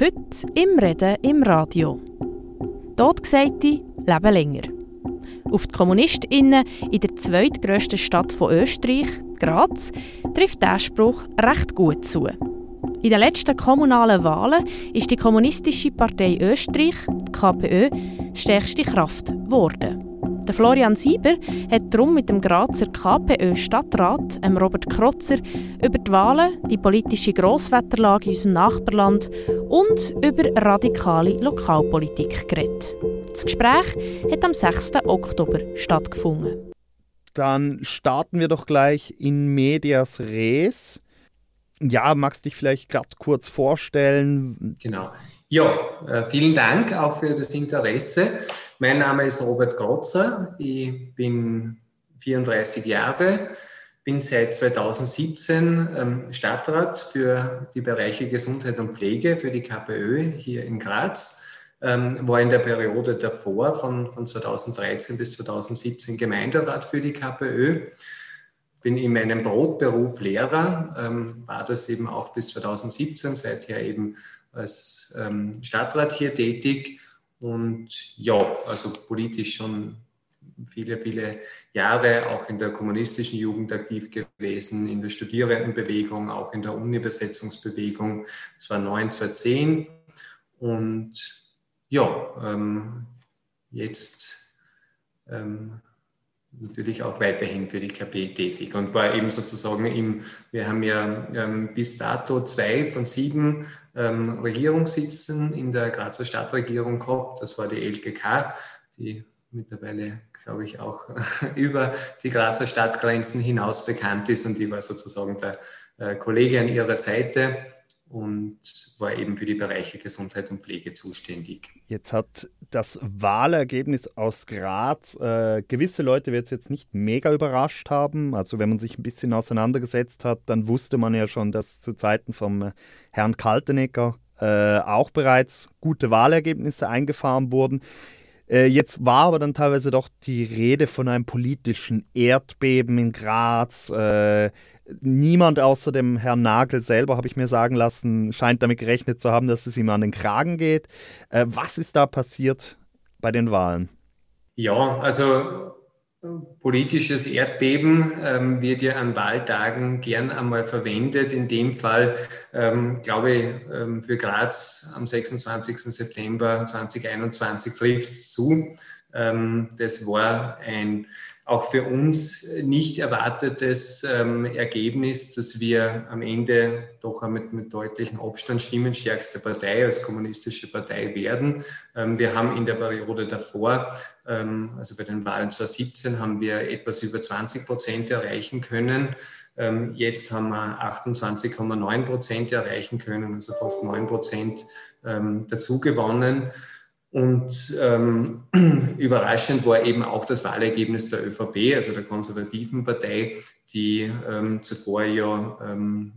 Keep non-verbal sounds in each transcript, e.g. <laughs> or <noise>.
Heute im Reden im Radio. Totgesagte leben länger. Auf die KommunistInnen in der zweitgrössten Stadt von Österreich, Graz, trifft der Spruch recht gut zu. In den letzten kommunalen Wahlen ist die Kommunistische Partei Österreich, die KPÖ, stärkste Kraft geworden. Der Florian Sieber hat darum mit dem Grazer KPÖ-Stadtrat Robert Krotzer über die Wahlen, die politische Grosswetterlage in unserem Nachbarland und über radikale Lokalpolitik geredet. Das Gespräch hat am 6. Oktober stattgefunden. Dann starten wir doch gleich in Medias Res. Ja, magst du dich vielleicht gerade kurz vorstellen? Genau. Ja, äh, vielen Dank auch für das Interesse. Mein Name ist Robert Grotzer. Ich bin 34 Jahre, bin seit 2017 ähm, Stadtrat für die Bereiche Gesundheit und Pflege für die KPÖ hier in Graz. Ähm, war in der Periode davor von, von 2013 bis 2017 Gemeinderat für die KPÖ bin in meinem Brotberuf Lehrer, ähm, war das eben auch bis 2017, seither eben als ähm, Stadtrat hier tätig. Und ja, also politisch schon viele, viele Jahre auch in der kommunistischen Jugend aktiv gewesen, in der Studierendenbewegung, auch in der Uni-Besetzungsbewegung 2009, 2010 und ja, ähm, jetzt ähm, natürlich auch weiterhin für die KP tätig. Und war eben sozusagen im, wir haben ja ähm, bis dato zwei von sieben ähm, Regierungssitzen in der Grazer Stadtregierung gehabt. Das war die LGK, die mittlerweile, glaube ich, auch <laughs> über die Grazer Stadtgrenzen hinaus bekannt ist. Und die war sozusagen der äh, Kollege an ihrer Seite und war eben für die Bereiche Gesundheit und Pflege zuständig. Jetzt hat das Wahlergebnis aus Graz äh, gewisse Leute wird es jetzt nicht mega überrascht haben. Also wenn man sich ein bisschen auseinandergesetzt hat, dann wusste man ja schon, dass zu Zeiten vom äh, Herrn Kaltenecker äh, auch bereits gute Wahlergebnisse eingefahren wurden. Äh, jetzt war aber dann teilweise doch die Rede von einem politischen Erdbeben in Graz. Niemand außer dem Herrn Nagel selber, habe ich mir sagen lassen, scheint damit gerechnet zu haben, dass es ihm an den Kragen geht. Äh, was ist da passiert bei den Wahlen? Ja, also politisches Erdbeben ähm, wird ja an Wahltagen gern einmal verwendet. In dem Fall, ähm, glaube ich, ähm, für Graz am 26. September 2021 trifft es zu. Ähm, das war ein auch für uns nicht erwartetes ähm, Ergebnis, dass wir am Ende doch mit, mit deutlichem Abstand stimmenstärkste Partei als kommunistische Partei werden. Ähm, wir haben in der Periode davor, ähm, also bei den Wahlen 2017, haben wir etwas über 20 Prozent erreichen können. Ähm, jetzt haben wir 28,9 Prozent erreichen können, also fast 9 Prozent ähm, dazu gewonnen. Und ähm, <clears throat> überraschend war eben auch das Wahlergebnis der ÖVP, also der konservativen Partei, die ähm, zuvor ja ähm,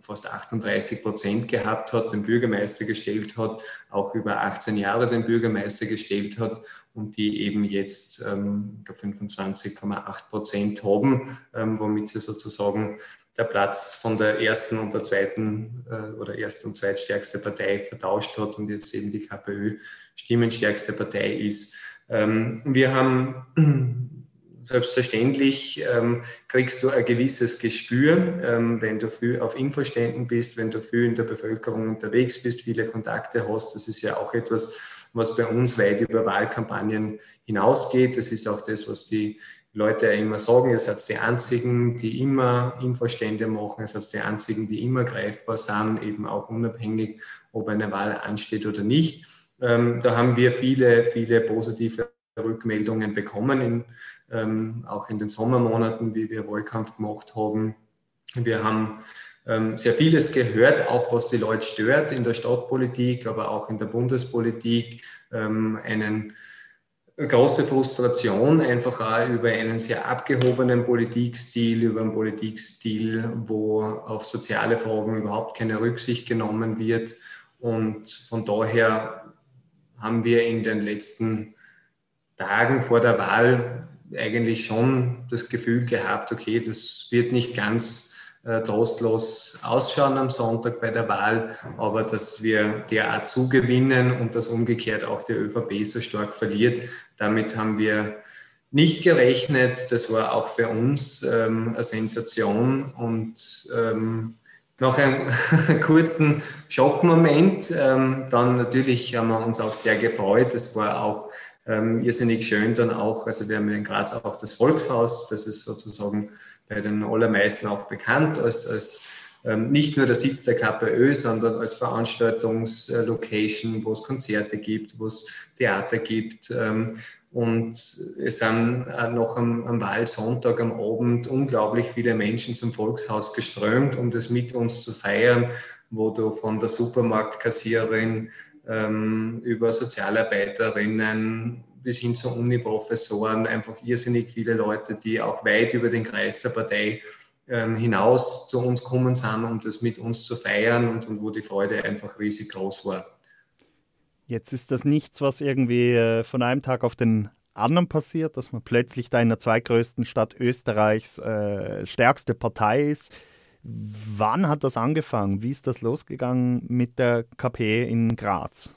fast 38 Prozent gehabt hat, den Bürgermeister gestellt hat, auch über 18 Jahre den Bürgermeister gestellt hat und die eben jetzt ähm, 25,8 Prozent haben, ähm, womit sie sozusagen der Platz von der ersten und der zweiten äh, oder ersten und zweitstärkste Partei vertauscht hat und jetzt eben die KPÖ stimmenstärkste Partei ist. Ähm, wir haben <clears throat> selbstverständlich ähm, kriegst du ein gewisses Gespür, ähm, wenn du viel auf Infoständen bist, wenn du viel in der Bevölkerung unterwegs bist, viele Kontakte hast. Das ist ja auch etwas, was bei uns weit über Wahlkampagnen hinausgeht. Das ist auch das, was die Leute immer sagen, ihr seid die Einzigen, die immer Infostände machen, ihr seid die Einzigen, die immer greifbar sind, eben auch unabhängig, ob eine Wahl ansteht oder nicht. Ähm, da haben wir viele, viele positive Rückmeldungen bekommen, in, ähm, auch in den Sommermonaten, wie wir Wahlkampf gemacht haben. Wir haben sehr vieles gehört, auch was die Leute stört in der Stadtpolitik, aber auch in der Bundespolitik, ähm, einen große Frustration einfach auch über einen sehr abgehobenen Politikstil, über einen Politikstil, wo auf soziale Fragen überhaupt keine Rücksicht genommen wird. Und von daher haben wir in den letzten Tagen vor der Wahl eigentlich schon das Gefühl gehabt, okay, das wird nicht ganz äh, trostlos ausschauen am Sonntag bei der Wahl, aber dass wir der auch zugewinnen und dass umgekehrt auch die ÖVP so stark verliert. Damit haben wir nicht gerechnet. Das war auch für uns ähm, eine Sensation und ähm, nach einem <laughs> kurzen Schockmoment, ähm, dann natürlich haben wir uns auch sehr gefreut. Es war auch ähm, irrsinnig schön dann auch, also wir haben in Graz auch das Volkshaus, das ist sozusagen bei den allermeisten auch bekannt als, als ähm, nicht nur der Sitz der KPÖ, sondern als Veranstaltungslocation, wo es Konzerte gibt, wo es Theater gibt. Ähm, und es sind noch am, am Wahlsonntag am Abend unglaublich viele Menschen zum Volkshaus geströmt, um das mit uns zu feiern, wo du von der Supermarktkassiererin ähm, über Sozialarbeiterinnen bis hin zu Uniprofessoren, einfach irrsinnig viele Leute, die auch weit über den Kreis der Partei ähm, hinaus zu uns kommen sind, um das mit uns zu feiern und, und wo die Freude einfach riesig groß war. Jetzt ist das nichts, was irgendwie äh, von einem Tag auf den anderen passiert, dass man plötzlich da in der zweitgrößten Stadt Österreichs äh, stärkste Partei ist. Wann hat das angefangen? Wie ist das losgegangen mit der KP in Graz?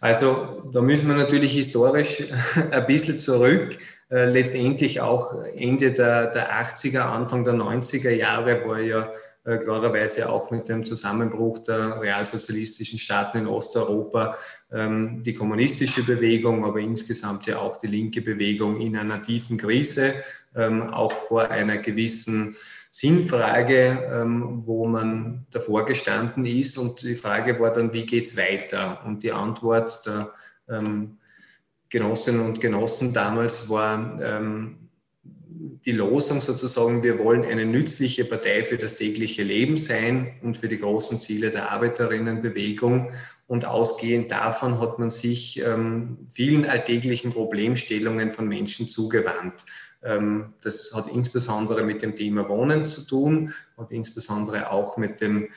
Also da müssen wir natürlich historisch <laughs> ein bisschen zurück. Äh, letztendlich auch Ende der, der 80er, Anfang der 90er Jahre war ja äh, klarerweise auch mit dem Zusammenbruch der realsozialistischen Staaten in Osteuropa ähm, die kommunistische Bewegung, aber insgesamt ja auch die linke Bewegung in einer tiefen Krise, ähm, auch vor einer gewissen Sinnfrage, ähm, wo man davor gestanden ist. Und die Frage war dann, wie geht es weiter? Und die Antwort der ähm, Genossinnen und Genossen damals war ähm, die Losung sozusagen, wir wollen eine nützliche Partei für das tägliche Leben sein und für die großen Ziele der Arbeiterinnenbewegung. Und ausgehend davon hat man sich ähm, vielen alltäglichen Problemstellungen von Menschen zugewandt. Ähm, das hat insbesondere mit dem Thema Wohnen zu tun und insbesondere auch mit dem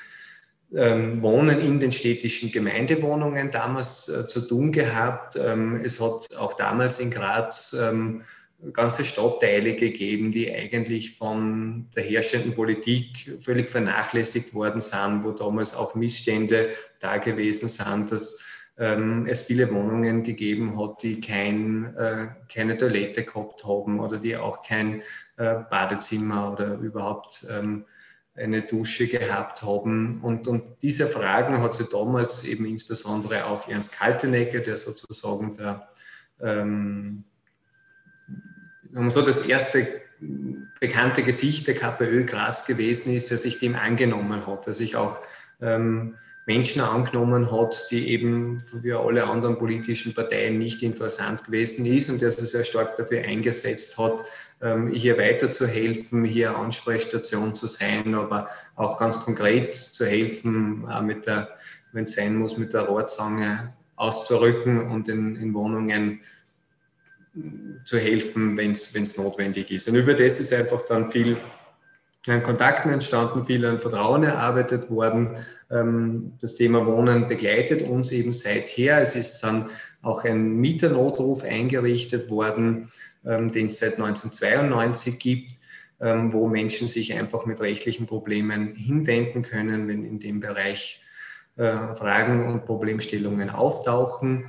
ähm, Wohnen in den städtischen Gemeindewohnungen damals äh, zu tun gehabt. Ähm, es hat auch damals in Graz ganze Stadtteile gegeben, die eigentlich von der herrschenden Politik völlig vernachlässigt worden sind, wo damals auch Missstände da gewesen sind, dass ähm, es viele Wohnungen gegeben hat, die kein, äh, keine Toilette gehabt haben oder die auch kein äh, Badezimmer oder überhaupt ähm, eine Dusche gehabt haben. Und, und diese Fragen hat sie damals eben insbesondere auch Ernst Kaltenecke, der sozusagen der, ähm, so das erste bekannte Gesicht der KPÖ Graz gewesen ist, der sich dem angenommen hat, der sich auch ähm, Menschen angenommen hat, die eben für alle anderen politischen Parteien nicht interessant gewesen ist und der sich sehr stark dafür eingesetzt hat, ähm, hier weiterzuhelfen, hier Ansprechstation zu sein, aber auch ganz konkret zu helfen, mit der, wenn es sein muss, mit der Rohrzange auszurücken und in, in Wohnungen zu helfen, wenn es notwendig ist. Und über das ist einfach dann viel an Kontakten entstanden, viel an Vertrauen erarbeitet worden. Ähm, das Thema Wohnen begleitet uns eben seither. Es ist dann auch ein Mieternotruf eingerichtet worden, ähm, den es seit 1992 gibt, ähm, wo Menschen sich einfach mit rechtlichen Problemen hinwenden können, wenn in dem Bereich äh, Fragen und Problemstellungen auftauchen.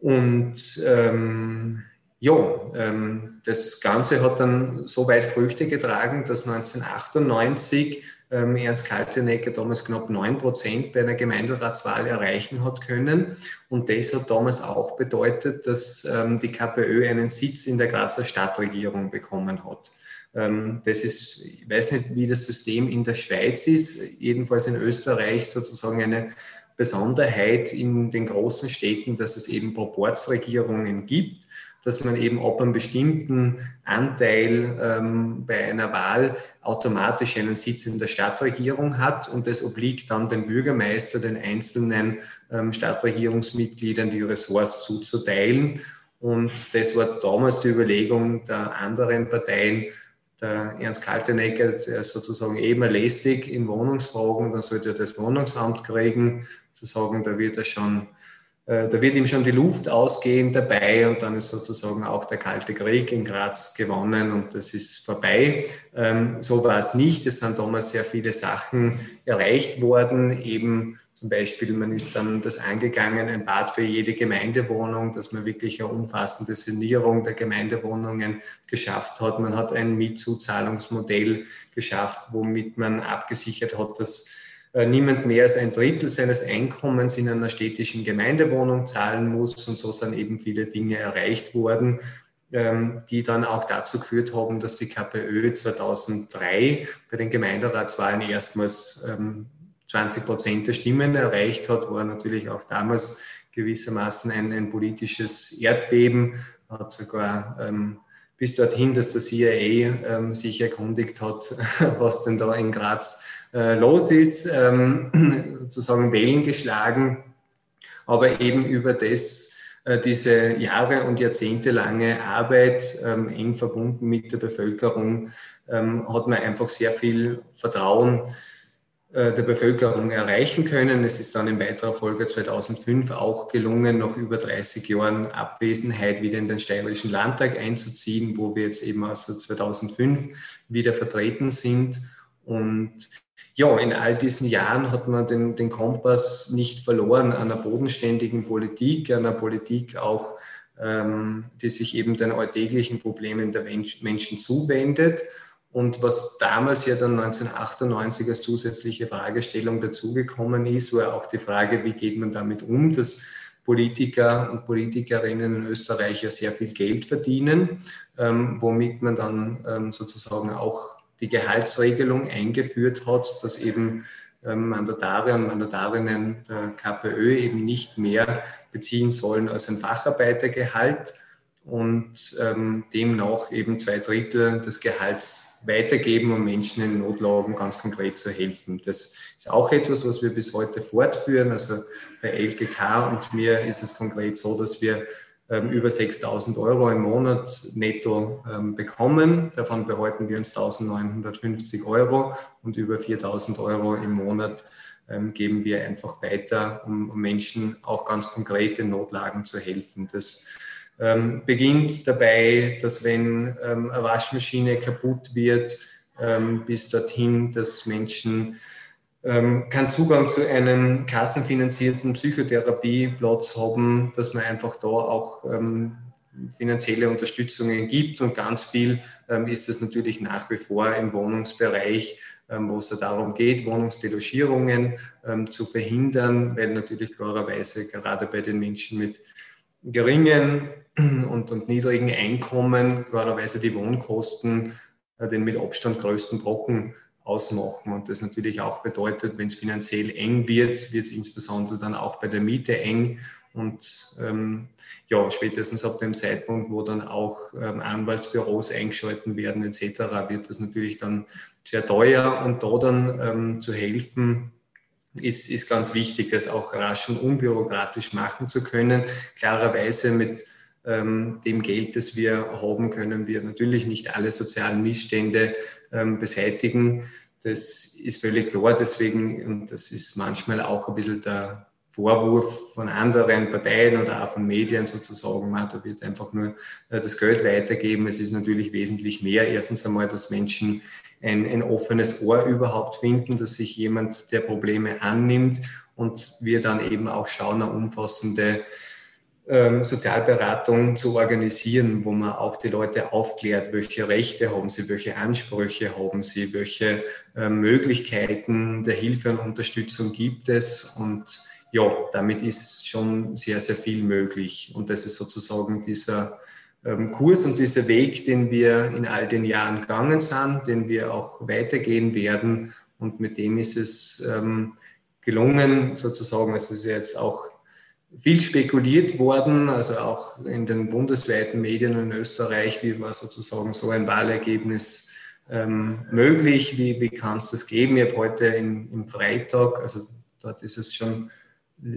Und ähm, ja, ähm, das Ganze hat dann so weit Früchte getragen, dass 1998 ähm, Ernst Kaltenegger damals knapp 9 Prozent bei einer Gemeinderatswahl erreichen hat können. Und das hat damals auch bedeutet, dass ähm, die KPÖ einen Sitz in der Grazer Stadtregierung bekommen hat. Ähm, das ist, ich weiß nicht, wie das System in der Schweiz ist, jedenfalls in Österreich sozusagen eine Besonderheit in den großen Städten, dass es eben Proportsregierungen gibt dass man eben ab einem bestimmten Anteil ähm, bei einer Wahl automatisch einen Sitz in der Stadtregierung hat und es obliegt dann dem Bürgermeister, den einzelnen ähm, Stadtregierungsmitgliedern die Ressorts zuzuteilen. Und das war damals die Überlegung der anderen Parteien, der Ernst Kaltenegger, der sozusagen eben lästig in Wohnungsfragen, dann sollte er das Wohnungsamt kriegen, zu sagen, da wird er schon äh, da wird ihm schon die Luft ausgehen dabei und dann ist sozusagen auch der Kalte Krieg in Graz gewonnen und das ist vorbei. Ähm, so war es nicht. Es sind damals sehr viele Sachen erreicht worden. Eben zum Beispiel, man ist dann das angegangen, ein Bad für jede Gemeindewohnung, dass man wirklich eine umfassende Sanierung der Gemeindewohnungen geschafft hat. Man hat ein Mietzuzahlungsmodell geschafft, womit man abgesichert hat, dass niemand mehr als ein Drittel seines Einkommens in einer städtischen Gemeindewohnung zahlen muss. Und so sind eben viele Dinge erreicht worden, ähm, die dann auch dazu geführt haben, dass die KPÖ 2003 bei den Gemeinderatswahlen erstmals 20 ähm, Prozent der Stimmen erreicht hat, war natürlich auch damals gewissermaßen ein, ein politisches Erdbeben, hat sogar ähm, bis dorthin, dass der CIA ähm, sich erkundigt hat, <laughs> was denn da in Graz äh, los ist, ähm, <clears throat> sozusagen Wellen geschlagen, aber eben über das, äh, diese Jahre und jahrzehntelange Arbeit ähm, eng verbunden mit der Bevölkerung, ähm, hat man einfach sehr viel Vertrauen äh, der Bevölkerung erreichen können. Es ist dann in weiterer Folge 2005 auch gelungen, nach über 30 Jahren Abwesenheit wieder in den Steirischen Landtag einzuziehen, wo wir jetzt eben aus 2005 wieder vertreten sind. Und ja, in all diesen Jahren hat man den, den Kompass nicht verloren an einer bodenständigen Politik, an einer Politik auch, ähm, die sich eben den alltäglichen Problemen der Menschen zuwendet. Und was damals ja dann 1998 als zusätzliche Fragestellung dazugekommen ist, war auch die Frage, wie geht man damit um, dass Politiker und Politikerinnen in Österreich ja sehr viel Geld verdienen, ähm, womit man dann ähm, sozusagen auch die Gehaltsregelung eingeführt hat, dass eben ähm, Mandatare und Mandatarinnen der KPÖ eben nicht mehr beziehen sollen als ein Facharbeitergehalt und ähm, demnach eben zwei Drittel des Gehalts weitergeben, um Menschen in Notlagen ganz konkret zu helfen. Das ist auch etwas, was wir bis heute fortführen. Also bei LGK und mir ist es konkret so, dass wir über 6.000 Euro im Monat netto ähm, bekommen. Davon behalten wir uns 1.950 Euro und über 4.000 Euro im Monat ähm, geben wir einfach weiter, um, um, Menschen auch ganz konkret in Notlagen zu helfen. Das ähm, beginnt dabei, dass wenn ähm, eine Waschmaschine kaputt wird, ähm, bis dorthin, dass Menschen ähm, keinen Zugang zu einem kassenfinanzierten Psychotherapieplatz haben, dass man einfach da auch ähm, finanzielle Unterstützungen gibt. Und ganz viel ähm, ist es natürlich nach wie vor im Wohnungsbereich, ähm, wo es da darum geht, Wohnungsdelogierungen ähm, zu verhindern, weil natürlich klarerweise gerade bei den Menschen mit geringen und, und niedrigen Einkommen klarerweise die Wohnkosten äh, den mit Abstand größten Brocken ausmachen. Und das natürlich auch bedeutet, wenn es finanziell eng wird, wird es insbesondere dann auch bei der Miete eng. Und ähm, ja, spätestens ab dem Zeitpunkt, wo dann auch ähm, Anwaltsbüros eingeschalten werden etc., wird das natürlich dann sehr teuer. Und da dann ähm, zu helfen, ist, ist ganz wichtig, das auch rasch und unbürokratisch machen zu können. Klarerweise mit dem Geld, das wir haben, können wir natürlich nicht alle sozialen Missstände ähm, beseitigen. Das ist völlig klar. Deswegen, und das ist manchmal auch ein bisschen der Vorwurf von anderen Parteien oder auch von Medien sozusagen, man, da wird einfach nur äh, das Geld weitergeben. Es ist natürlich wesentlich mehr. Erstens einmal, dass Menschen ein, ein offenes Ohr überhaupt finden, dass sich jemand der Probleme annimmt und wir dann eben auch schauen, eine umfassende ähm, Sozialberatung zu organisieren, wo man auch die Leute aufklärt, welche Rechte haben sie, welche Ansprüche haben sie, welche äh, Möglichkeiten der Hilfe und Unterstützung gibt es. Und ja, damit ist schon sehr, sehr viel möglich. Und das ist sozusagen dieser ähm, Kurs und dieser Weg, den wir in all den Jahren gegangen sind, den wir auch weitergehen werden. Und mit dem ist es ähm, gelungen, sozusagen, es ist jetzt auch viel spekuliert worden, also auch in den bundesweiten Medien in Österreich, wie war sozusagen so ein Wahlergebnis ähm, möglich, wie, wie kann es das geben? Ich habe heute in, im Freitag, also dort ist es schon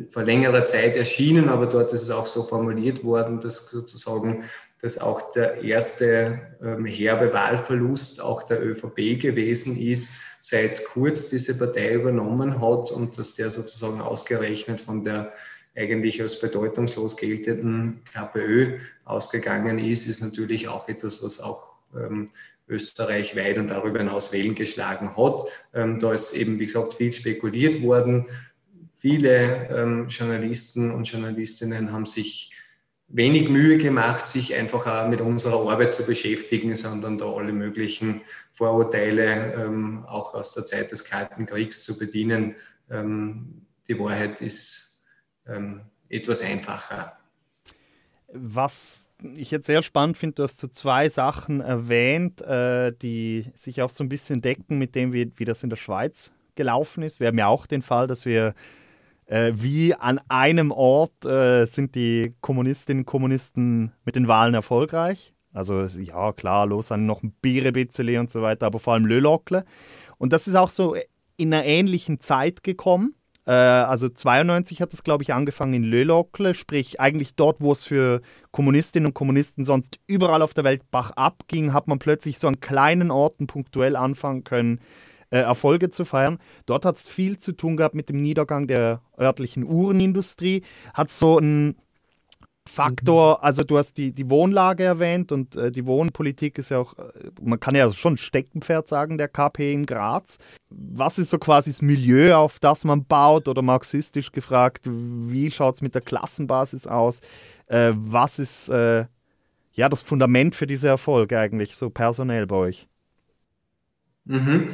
vor längerer Zeit erschienen, aber dort ist es auch so formuliert worden, dass sozusagen dass auch der erste ähm, herbe Wahlverlust auch der ÖVP gewesen ist, seit Kurz diese Partei übernommen hat und dass der sozusagen ausgerechnet von der eigentlich als bedeutungslos geltenden KPÖ ausgegangen ist, ist natürlich auch etwas, was auch ähm, österreichweit und darüber hinaus Wellen geschlagen hat. Ähm, da ist eben, wie gesagt, viel spekuliert worden. Viele ähm, Journalisten und Journalistinnen haben sich wenig Mühe gemacht, sich einfach auch mit unserer Arbeit zu beschäftigen, sondern da alle möglichen Vorurteile ähm, auch aus der Zeit des Kalten Kriegs zu bedienen. Ähm, die Wahrheit ist ähm, etwas einfacher. Was ich jetzt sehr spannend finde, du hast so zwei Sachen erwähnt, äh, die sich auch so ein bisschen decken mit dem, wie, wie das in der Schweiz gelaufen ist. Wir haben ja auch den Fall, dass wir äh, wie an einem Ort äh, sind die Kommunistinnen und Kommunisten mit den Wahlen erfolgreich. Also ja, klar, los an noch ein Bierebitzeli und so weiter, aber vor allem Lölockle. Und das ist auch so in einer ähnlichen Zeit gekommen. Äh, also 92 hat es, glaube ich, angefangen in Lölockle, sprich eigentlich dort, wo es für Kommunistinnen und Kommunisten sonst überall auf der Welt Bach abging, hat man plötzlich so an kleinen Orten punktuell anfangen können, äh, Erfolge zu feiern. Dort hat es viel zu tun gehabt mit dem Niedergang der örtlichen Uhrenindustrie. Hat so ein Faktor, mhm. also du hast die, die Wohnlage erwähnt und äh, die Wohnpolitik ist ja auch, äh, man kann ja schon Steckenpferd sagen, der KP in Graz. Was ist so quasi das Milieu, auf das man baut oder marxistisch gefragt, wie schaut es mit der Klassenbasis aus? Äh, was ist äh, ja das Fundament für diese Erfolge eigentlich so personell bei euch? Mhm.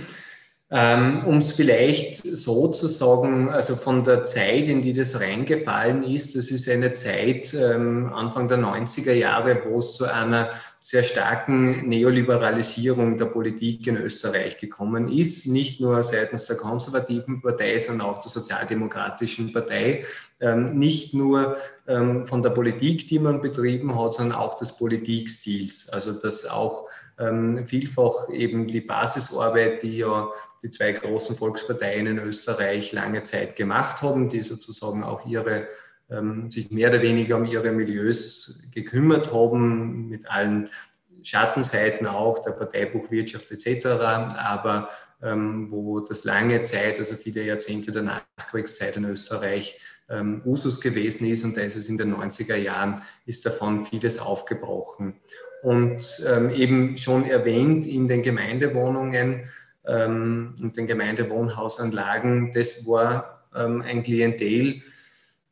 Ähm, um es vielleicht so zu sagen, also von der Zeit, in die das reingefallen ist, das ist eine Zeit ähm, Anfang der 90er Jahre, wo es zu einer sehr starken Neoliberalisierung der Politik in Österreich gekommen ist, nicht nur seitens der konservativen Partei, sondern auch der sozialdemokratischen Partei, ähm, nicht nur von der Politik, die man betrieben hat, sondern auch des Politikstils, also dass auch ähm, vielfach eben die Basisarbeit, die ja die zwei großen Volksparteien in Österreich lange Zeit gemacht haben, die sozusagen auch ihre ähm, sich mehr oder weniger um ihre Milieus gekümmert haben, mit allen Schattenseiten auch der Parteibuchwirtschaft etc., aber ähm, wo das lange Zeit, also viele Jahrzehnte der Nachkriegszeit in Österreich ähm, Usus gewesen ist und da ist es in den 90er Jahren, ist davon vieles aufgebrochen. Und ähm, eben schon erwähnt in den Gemeindewohnungen ähm, und den Gemeindewohnhausanlagen, das war ähm, ein Klientel,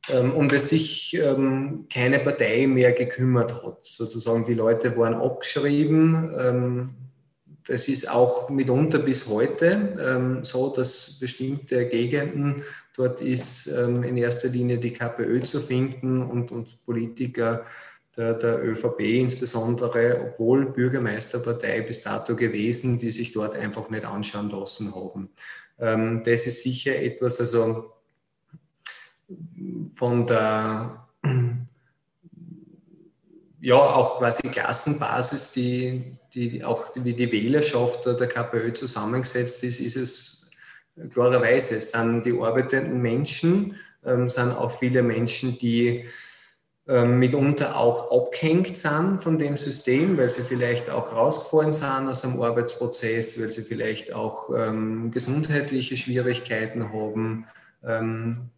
ähm, um das sich ähm, keine Partei mehr gekümmert hat. Sozusagen die Leute waren abgeschrieben. Ähm, das ist auch mitunter bis heute so, dass bestimmte Gegenden, dort ist in erster Linie die KPÖ zu finden und, und Politiker der, der ÖVP insbesondere, obwohl Bürgermeisterpartei bis dato gewesen, die sich dort einfach nicht anschauen lassen haben. Ähm, das ist sicher etwas, also von der ja auch quasi Klassenbasis, die, die auch wie die Wählerschaft der KPÖ zusammengesetzt ist, ist es klarerweise, es sind die arbeitenden Menschen, ähm, sind auch viele Menschen, die mitunter auch abgehängt sind von dem System, weil sie vielleicht auch rausgefallen sind aus dem Arbeitsprozess, weil sie vielleicht auch ähm, gesundheitliche Schwierigkeiten haben. Ähm,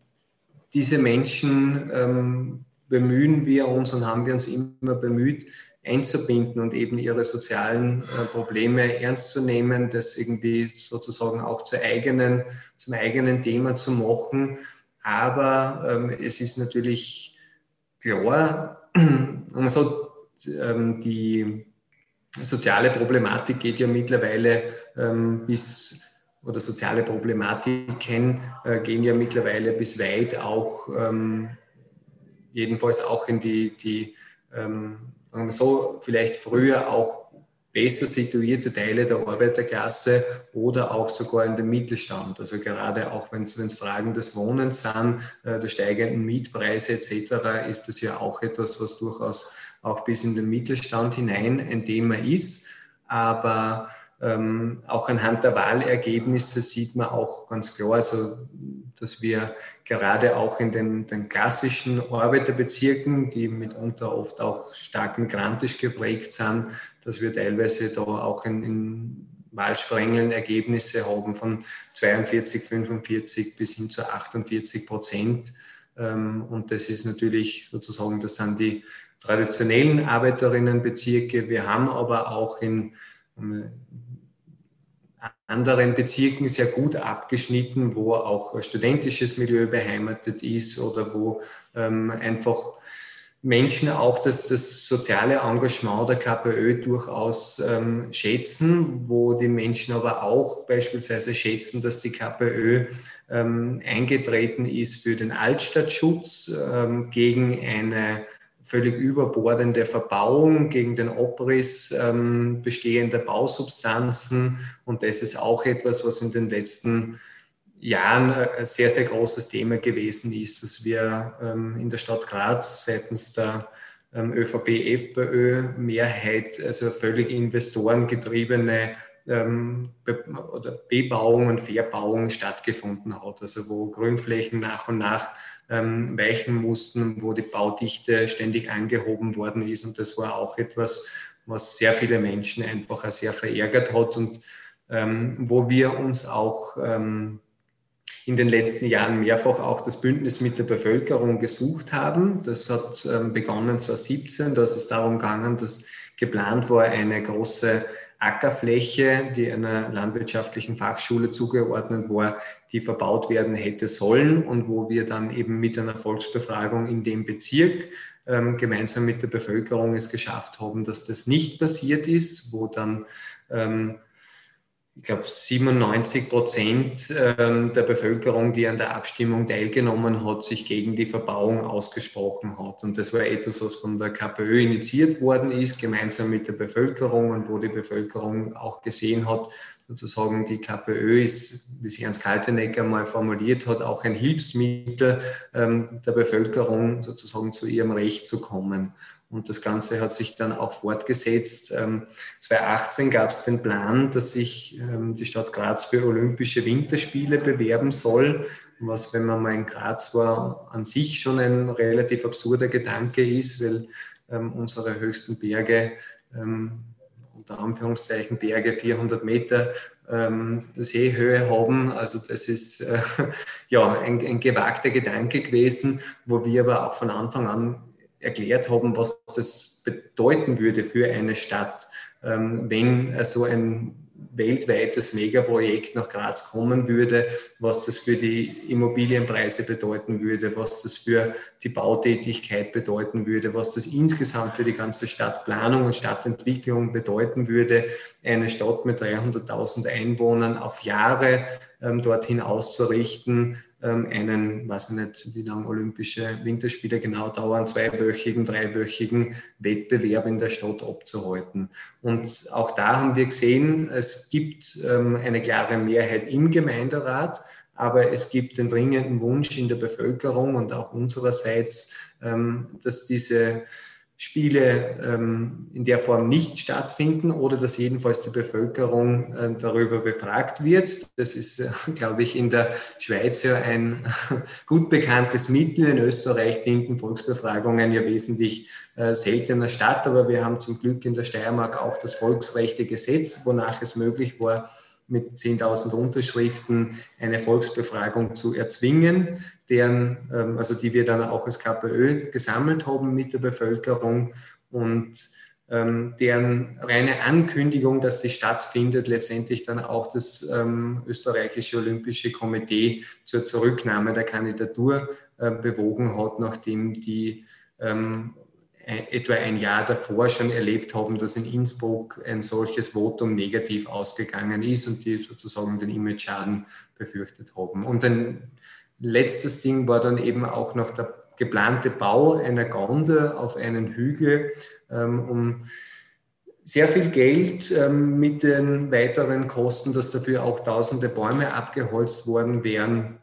diese Menschen ähm, bemühen wir uns und haben wir uns immer bemüht, einzubinden und eben ihre sozialen äh, Probleme ernst zu nehmen, das irgendwie sozusagen auch zur eigenen, zum eigenen Thema zu machen. Aber ähm, es ist natürlich klar, <clears throat> man sagt, ähm, die soziale Problematik geht ja mittlerweile ähm, bis, oder soziale Problematiken äh, gehen ja mittlerweile bis weit auch, ähm, jedenfalls auch in die, die so vielleicht früher auch besser situierte Teile der Arbeiterklasse oder auch sogar in den Mittelstand. Also gerade auch wenn es Fragen des Wohnens sind, äh, der steigenden Mietpreise etc., ist das ja auch etwas, was durchaus auch bis in den Mittelstand hinein ein Thema ist. Aber ähm, auch anhand der Wahlergebnisse sieht man auch ganz klar, also, dass wir gerade auch in den, den klassischen Arbeiterbezirken, die mitunter oft auch stark migrantisch geprägt sind, dass wir teilweise da auch in, in Wahlsprengeln Ergebnisse haben von 42, 45 bis hin zu 48 Prozent. Ähm, und das ist natürlich sozusagen, das sind die traditionellen Arbeiterinnenbezirke. Wir haben aber auch in anderen Bezirken sehr gut abgeschnitten, wo auch studentisches Milieu beheimatet ist oder wo ähm, einfach Menschen auch das, das soziale Engagement der KPÖ durchaus ähm, schätzen, wo die Menschen aber auch beispielsweise schätzen, dass die KPÖ ähm, eingetreten ist für den Altstadtschutz ähm, gegen eine völlig überbordende Verbauung, gegen den Abriss ähm, bestehender Bausubstanzen. Und das ist auch etwas, was in den letzten ein sehr, sehr großes Thema gewesen ist, dass wir ähm, in der Stadt Graz seitens der ähm, ÖVP-FPÖ-Mehrheit, also völlig investorengetriebene ähm, oder Bebauung und Verbauung stattgefunden hat, also wo Grünflächen nach und nach ähm, weichen mussten, wo die Baudichte ständig angehoben worden ist. Und das war auch etwas, was sehr viele Menschen einfach sehr verärgert hat und ähm, wo wir uns auch ähm, in den letzten Jahren mehrfach auch das Bündnis mit der Bevölkerung gesucht haben. Das hat ähm, begonnen 2017, da ist es darum gegangen, dass geplant war, eine große Ackerfläche, die einer landwirtschaftlichen Fachschule zugeordnet war, die verbaut werden hätte sollen und wo wir dann eben mit einer Volksbefragung in dem Bezirk ähm, gemeinsam mit der Bevölkerung es geschafft haben, dass das nicht passiert ist, wo dann ähm, ich glaube, 97 Prozent ähm, der Bevölkerung, die an der Abstimmung teilgenommen hat, sich gegen die Verbauung ausgesprochen hat. Und das war etwas, was von der KPÖ initiiert worden ist, gemeinsam mit der Bevölkerung und wo die Bevölkerung auch gesehen hat, sozusagen die KPÖ ist, wie sie Ernst Kaltenecker mal formuliert hat, auch ein Hilfsmittel ähm, der Bevölkerung sozusagen zu ihrem Recht zu kommen. Und das Ganze hat sich dann auch fortgesetzt. 2018 gab es den Plan, dass sich ähm, die Stadt Graz für Olympische Winterspiele bewerben soll, was, wenn man mal in Graz war, an sich schon ein relativ absurder Gedanke ist, weil ähm, unsere höchsten Berge, ähm, unter Anführungszeichen Berge, 400 Meter Seehöhe haben. Also das ist äh, <laughs> ja ein, ein gewagter Gedanke gewesen, wo wir aber auch von Anfang an erklärt haben, was das bedeuten würde für eine Stadt, ähm, wenn so ein weltweites Megaprojekt nach Graz kommen würde, was das für die Immobilienpreise bedeuten würde, was das für die Bautätigkeit bedeuten würde, was das insgesamt für die ganze Stadtplanung und Stadtentwicklung bedeuten würde, eine Stadt mit 300.000 Einwohnern auf Jahre ähm, dorthin auszurichten, einen, weiß ich nicht, wie lange Olympische Winterspiele genau dauern, zweiwöchigen, dreiwöchigen Wettbewerb in der Stadt abzuhalten. Und auch da haben wir gesehen, es gibt ähm, eine klare Mehrheit im Gemeinderat, aber es gibt den dringenden Wunsch in der Bevölkerung und auch unsererseits, ähm, dass diese Spiele ähm, in der Form nicht stattfinden oder dass jedenfalls die Bevölkerung äh, darüber befragt wird. Das ist, äh, <laughs> glaube ich, in der Schweiz ja ein <laughs> gut bekanntes Mittel. In Österreich finden Volksbefragungen ja wesentlich äh, seltener statt, aber wir haben zum Glück in der Steiermark auch das Volksrechtegesetz, wonach es möglich war, mit 10.000 Unterschriften eine Volksbefragung zu erzwingen, deren, ähm, also die wir dann auch als KPÖ gesammelt haben mit der Bevölkerung und ähm, deren reine Ankündigung, dass sie stattfindet, letztendlich dann auch das ähm, österreichische Olympische Komitee zur Zurücknahme der Kandidatur äh, bewogen hat, nachdem die etwa ein Jahr davor schon erlebt haben, dass in Innsbruck ein solches Votum negativ ausgegangen ist und die sozusagen den Image-Schaden befürchtet haben. Und ein letztes Ding war dann eben auch noch der geplante Bau einer Gondel auf einen Hügel, ähm, um sehr viel Geld ähm, mit den weiteren Kosten, dass dafür auch tausende Bäume abgeholzt worden wären,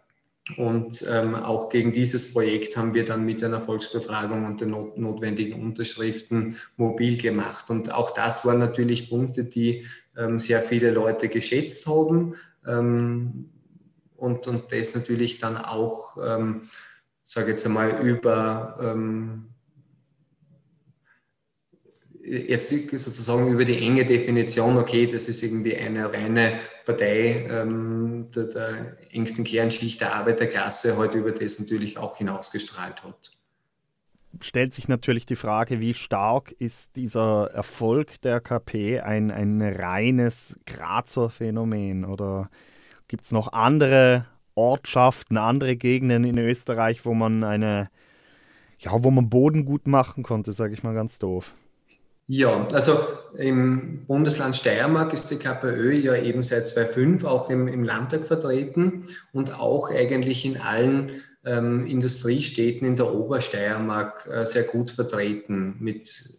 und ähm, auch gegen dieses Projekt haben wir dann mit einer Volksbefragung und den not notwendigen Unterschriften mobil gemacht. Und auch das waren natürlich Punkte, die ähm, sehr viele Leute geschätzt haben. Ähm, und, und das natürlich dann auch, ähm, sage jetzt einmal, über ähm, jetzt sozusagen über die enge Definition, okay, das ist irgendwie eine reine Partei ähm, der, der, engsten Kernschicht der Arbeiterklasse, heute über das natürlich auch hinausgestrahlt hat. Stellt sich natürlich die Frage, wie stark ist dieser Erfolg der KP ein, ein reines Grazer Phänomen oder gibt es noch andere Ortschaften, andere Gegenden in Österreich, wo man eine, ja, wo man Boden gut machen konnte, sage ich mal ganz doof. Ja, also im Bundesland Steiermark ist die KPÖ ja eben seit 2005 auch im, im Landtag vertreten und auch eigentlich in allen ähm, Industriestädten in der Obersteiermark äh, sehr gut vertreten mit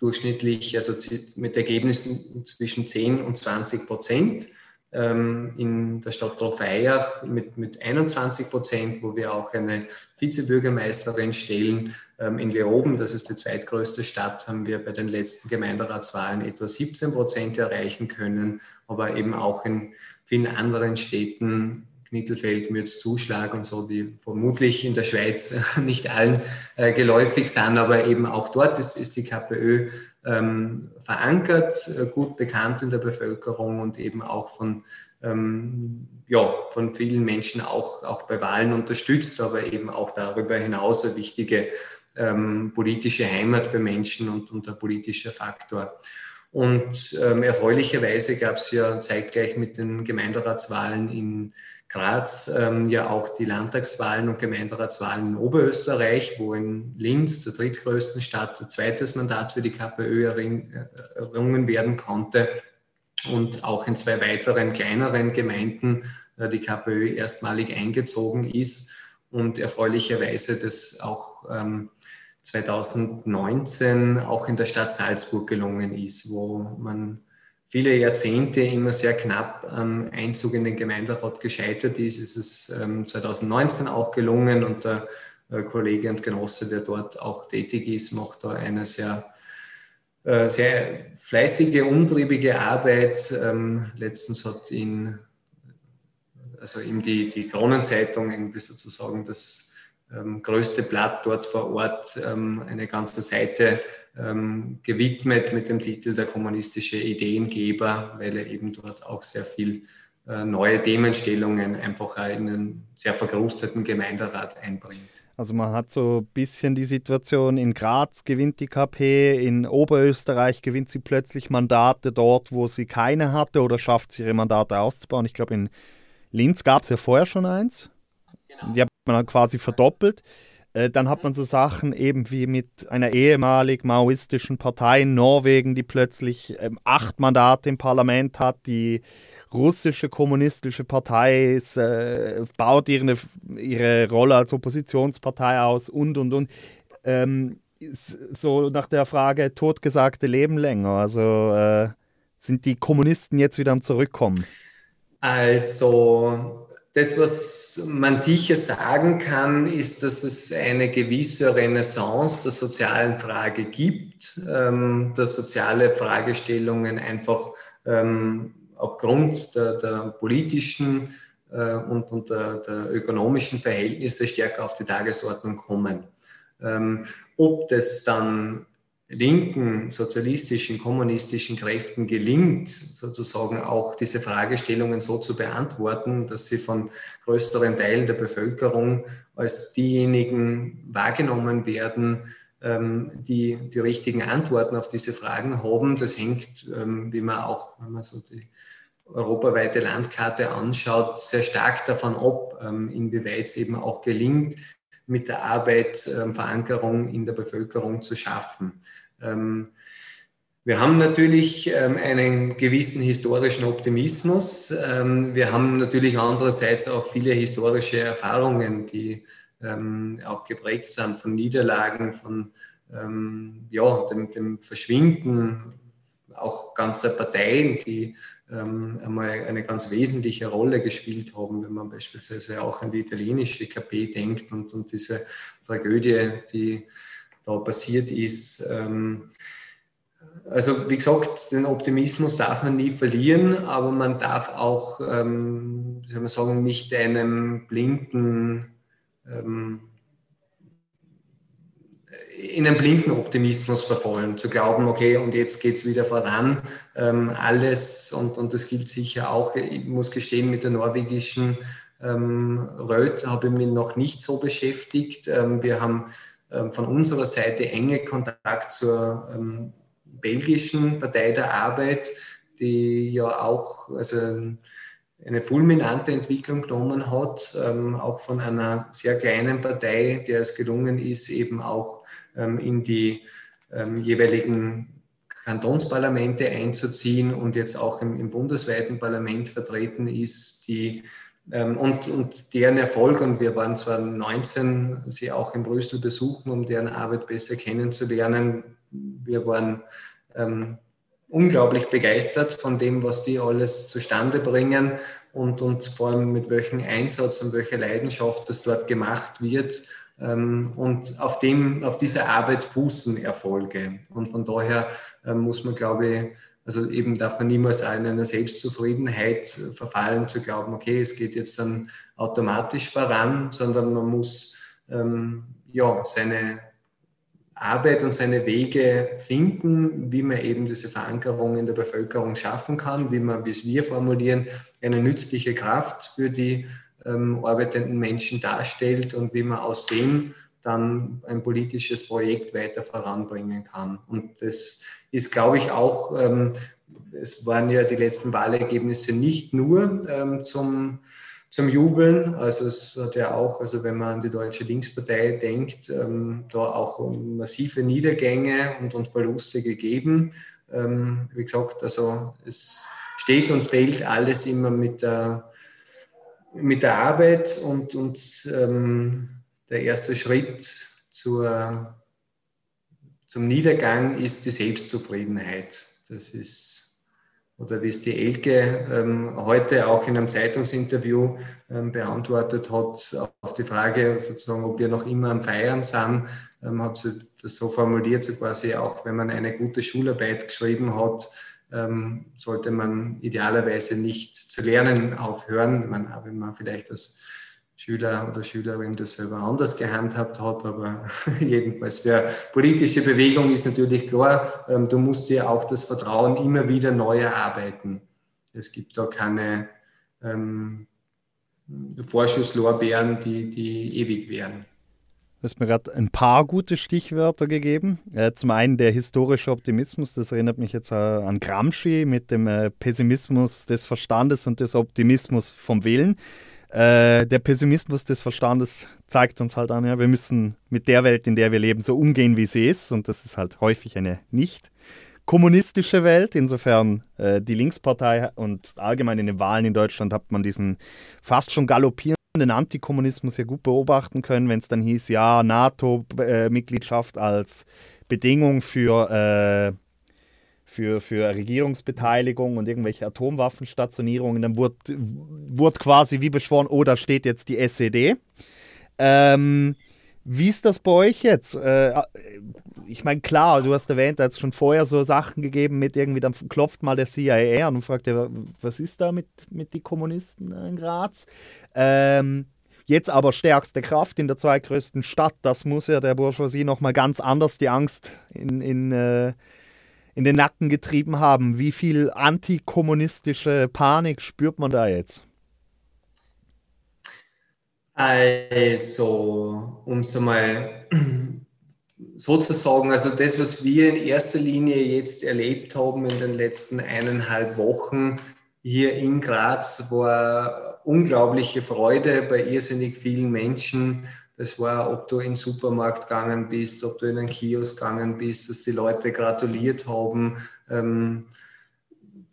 durchschnittlich, also mit Ergebnissen zwischen 10 und 20 Prozent ähm, in der Stadt Trofeiach mit, mit 21 Prozent, wo wir auch eine Vizebürgermeisterin stellen. Ähm, in Leoben, das ist die zweitgrößte Stadt, haben wir bei den letzten Gemeinderatswahlen etwa 17 Prozent erreichen können, aber eben auch in vielen anderen Städten Knittelfeld, Mürz, Zuschlag und so, die vermutlich in der Schweiz <laughs> nicht allen äh, geläufig sind, aber eben auch dort ist, ist die KPÖ ähm, verankert, äh, gut bekannt in der Bevölkerung und eben auch von, ähm, ja, von vielen Menschen auch, auch bei Wahlen unterstützt, aber eben auch darüber hinaus eine wichtige ähm, politische Heimat für Menschen und, und ein politischer Faktor. Und ähm, erfreulicherweise gab es ja zeitgleich mit den Gemeinderatswahlen in Graz ähm, ja auch die Landtagswahlen und Gemeinderatswahlen in Oberösterreich, wo in Linz, der drittgrößten Stadt, ein zweites Mandat für die KPÖ errungen werden konnte. Und auch in zwei weiteren kleineren Gemeinden äh, die KPÖ erstmalig eingezogen ist und erfreulicherweise das auch ähm, 2019 auch in der Stadt Salzburg gelungen ist, wo man viele Jahrzehnte immer sehr knapp am Einzug in den Gemeinderat gescheitert ist, ist es 2019 ähm, auch gelungen und der äh, Kollege und Genosse, der dort auch tätig ist, macht da eine sehr, äh, sehr fleißige, umtriebige Arbeit. Ähm, letztens hat ihn, also ihm die, die Kronenzeitung irgendwie sozusagen das ähm, größte Blatt dort vor Ort ähm, eine ganze Seite ähm, gewidmet mit dem Titel Der kommunistische Ideengeber, weil er eben dort auch sehr viel äh, neue Themenstellungen einfach in einen sehr verkrusteten Gemeinderat einbringt. Also man hat so ein bisschen die Situation, in Graz gewinnt die KP, in Oberösterreich gewinnt sie plötzlich Mandate dort, wo sie keine hatte oder schafft sie ihre Mandate auszubauen. Ich glaube, in Linz gab es ja vorher schon eins. Genau. Die hat man quasi verdoppelt. Äh, dann hat man so Sachen eben wie mit einer ehemalig maoistischen Partei in Norwegen, die plötzlich ähm, acht Mandate im Parlament hat. Die russische kommunistische Partei ist, äh, baut ihre, ihre Rolle als Oppositionspartei aus und, und, und. Ähm, so nach der Frage, totgesagte Leben länger. Also äh, sind die Kommunisten jetzt wieder am Zurückkommen? Also das, was man sicher sagen kann, ist, dass es eine gewisse Renaissance der sozialen Frage gibt, ähm, dass soziale Fragestellungen einfach ähm, aufgrund der, der politischen äh, und, und der, der, ökonomischen Verhältnisse stärker auf die Tagesordnung kommen. Ähm, ob das dann linken, sozialistischen, kommunistischen Kräften gelingt, sozusagen auch diese Fragestellungen so zu beantworten, dass sie von größeren Teilen der Bevölkerung als diejenigen wahrgenommen werden, ähm, die die richtigen Antworten auf diese Fragen haben. Das hängt, ähm, wie man auch, wenn man so die europaweite Landkarte anschaut, sehr stark davon ab, ähm, inwieweit es eben auch gelingt, mit der Arbeit Verankerung in der Bevölkerung zu schaffen. Ähm, wir haben natürlich ähm, einen gewissen historischen Optimismus. wir haben natürlich andererseits auch viele historische Erfahrungen, die auch geprägt sind von Niederlagen, von ja, dem, dem Verschwinden auch ganzer Parteien, die ähm, einmal eine ganz wesentliche Rolle gespielt haben, wenn man beispielsweise auch an die italienische KP denkt und, und diese Tragödie, die da passiert ist. Ähm, also wie gesagt, den Optimismus darf man nie verlieren, aber man darf auch, ähm, soll man sagen, nicht einem blinden ähm, in einen blinden Optimismus verfallen, zu glauben, okay, und jetzt geht es wieder voran, ähm, alles, und, und das gilt sicher auch, ich muss gestehen, mit der norwegischen ähm, habe ich mich noch nicht so beschäftigt. Wir haben von unserer Seite enge Kontakt zur ähm, belgischen Partei der Arbeit, die ja auch also eine fulminante Entwicklung genommen hat, ähm, auch von einer sehr kleinen Partei, der es gelungen ist, eben auch ähm, in die ähm, jeweiligen Kantonsparlamente einzuziehen und jetzt auch im, im bundesweiten Parlament vertreten ist, die ähm, und, und deren Erfolg, und wir waren zwar 19, sie auch in Brüssel besuchen, um deren Arbeit besser kennenzulernen. Wir waren ähm, unglaublich begeistert von dem, was die alles zustande bringen und, und vor allem mit welchem Einsatz und welcher Leidenschaft das dort gemacht wird. Ähm, und auf, dem, auf dieser Arbeit fußen Erfolge. Und von daher ähm, muss man, glaube ich, also eben darf man niemals in einer Selbstzufriedenheit verfallen, zu glauben, okay, es geht jetzt dann automatisch voran, sondern man muss ähm, ja, seine Arbeit und seine Wege finden, wie man eben diese Verankerung in der Bevölkerung schaffen kann, wie man, wie es wir formulieren, eine nützliche Kraft für die ähm, arbeitenden Menschen darstellt und wie man aus dem dann ein politisches Projekt weiter voranbringen kann. Und das ist, glaube ich, auch, ähm, es waren ja die letzten Wahlergebnisse nicht nur ähm, zum, zum Jubeln. Also es hat ja auch, also wenn man an die Deutsche Linkspartei denkt, ähm, da auch massive Niedergänge und, und Verluste gegeben. Ähm, wie gesagt, also es steht und fällt alles immer mit der, mit der Arbeit und, und ähm, der erste Schritt zur, zum Niedergang ist die Selbstzufriedenheit. Das ist, oder wie es die Elke ähm, heute auch in einem Zeitungsinterview ähm, beantwortet hat, auf die Frage sozusagen, ob wir noch immer am Feiern sind, ähm, hat sie das so formuliert, so quasi auch, wenn man eine gute Schularbeit geschrieben hat, ähm, sollte man idealerweise nicht zu lernen aufhören. Man, wenn man vielleicht das Schüler oder Schülerin das selber anders gehandhabt hat. Aber <laughs> jedenfalls für politische Bewegung ist natürlich klar, ähm, du musst dir auch das Vertrauen immer wieder neu erarbeiten. Es gibt da keine ähm, Vorschusslorbeeren, die, die ewig wären. Du hast mir gerade ein paar gute Stichwörter gegeben. Äh, zum einen der historische Optimismus, das erinnert mich jetzt äh, an Gramsci mit dem äh, Pessimismus des Verstandes und des Optimismus vom Willen. Äh, der Pessimismus des Verstandes zeigt uns halt an, ja, wir müssen mit der Welt, in der wir leben, so umgehen, wie sie ist. Und das ist halt häufig eine nicht kommunistische Welt. Insofern äh, die Linkspartei und allgemein in den Wahlen in Deutschland hat man diesen fast schon galoppierenden Antikommunismus ja gut beobachten können, wenn es dann hieß, ja, NATO-Mitgliedschaft als Bedingung für äh, für, für Regierungsbeteiligung und irgendwelche Atomwaffenstationierungen. Dann wurde, wurde quasi wie beschworen, oh, da steht jetzt die SED. Ähm, wie ist das bei euch jetzt? Äh, ich meine, klar, du hast erwähnt, da hat es schon vorher so Sachen gegeben mit irgendwie, dann klopft mal der CIA an und fragt, was ist da mit, mit den Kommunisten in Graz? Ähm, jetzt aber stärkste Kraft in der zweitgrößten Stadt, das muss ja der Bourgeoisie nochmal ganz anders die Angst in, in äh, in den Nacken getrieben haben. Wie viel antikommunistische Panik spürt man da jetzt? Also, um es einmal <clears throat> so zu sagen, also das, was wir in erster Linie jetzt erlebt haben in den letzten eineinhalb Wochen hier in Graz, war unglaubliche Freude bei irrsinnig vielen Menschen, das war, ob du in den Supermarkt gegangen bist, ob du in einen Kiosk gegangen bist, dass die Leute gratuliert haben, ähm,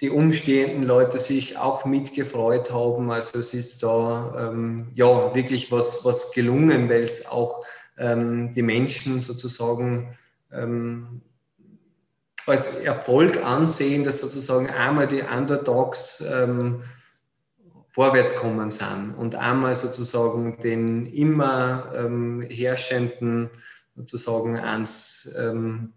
die umstehenden Leute sich auch mitgefreut haben. Also es ist da ähm, ja wirklich was, was gelungen, weil es auch ähm, die Menschen sozusagen ähm, als Erfolg ansehen, dass sozusagen einmal die Underdogs vorwärts kommen sind und einmal sozusagen den immer ähm, herrschenden sozusagen ans ähm,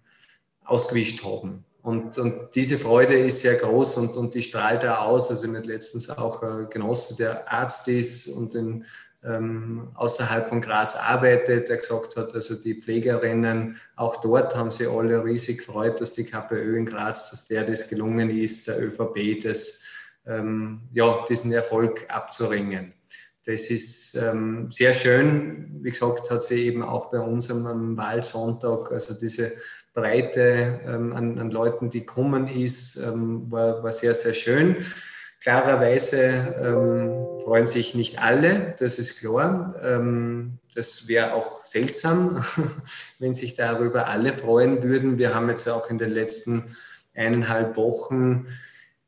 ausgewischt haben. Und, und, diese Freude ist sehr groß und, und die strahlt da aus. Also mit letztens auch äh, Genosse, der Arzt ist und den ähm, außerhalb von Graz arbeitet, der gesagt hat, also die Pflegerinnen, auch dort haben sie alle riesig gefreut, dass die KPÖ in Graz, dass der das gelungen ist, der ÖVP das, ähm, ja, diesen Erfolg abzuringen. Das ist ähm, sehr schön. Wie gesagt, hat sie eben auch bei uns am Wahlsonntag, also diese Breite ähm, an, an, Leuten, die kommen ist, ähm, war, war sehr, sehr schön. Klarerweise ähm, freuen sich nicht alle, das ist klar. Ähm, das wäre auch seltsam, <laughs> wenn sich darüber alle freuen würden. Wir haben jetzt auch in den letzten eineinhalb Wochen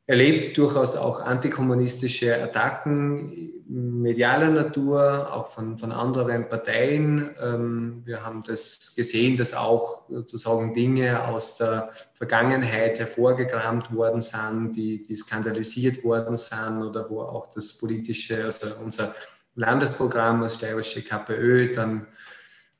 erlebt durchaus auch antikommunistische Attacken medialer Natur, auch von, von anderen Parteien. Ähm, wir haben das gesehen, dass auch sozusagen Dinge aus der Vergangenheit hervorgekramt worden sind, die, die skandalisiert worden sind oder wo auch das politische, also unser Landesprogramm als steirische KPÖ dann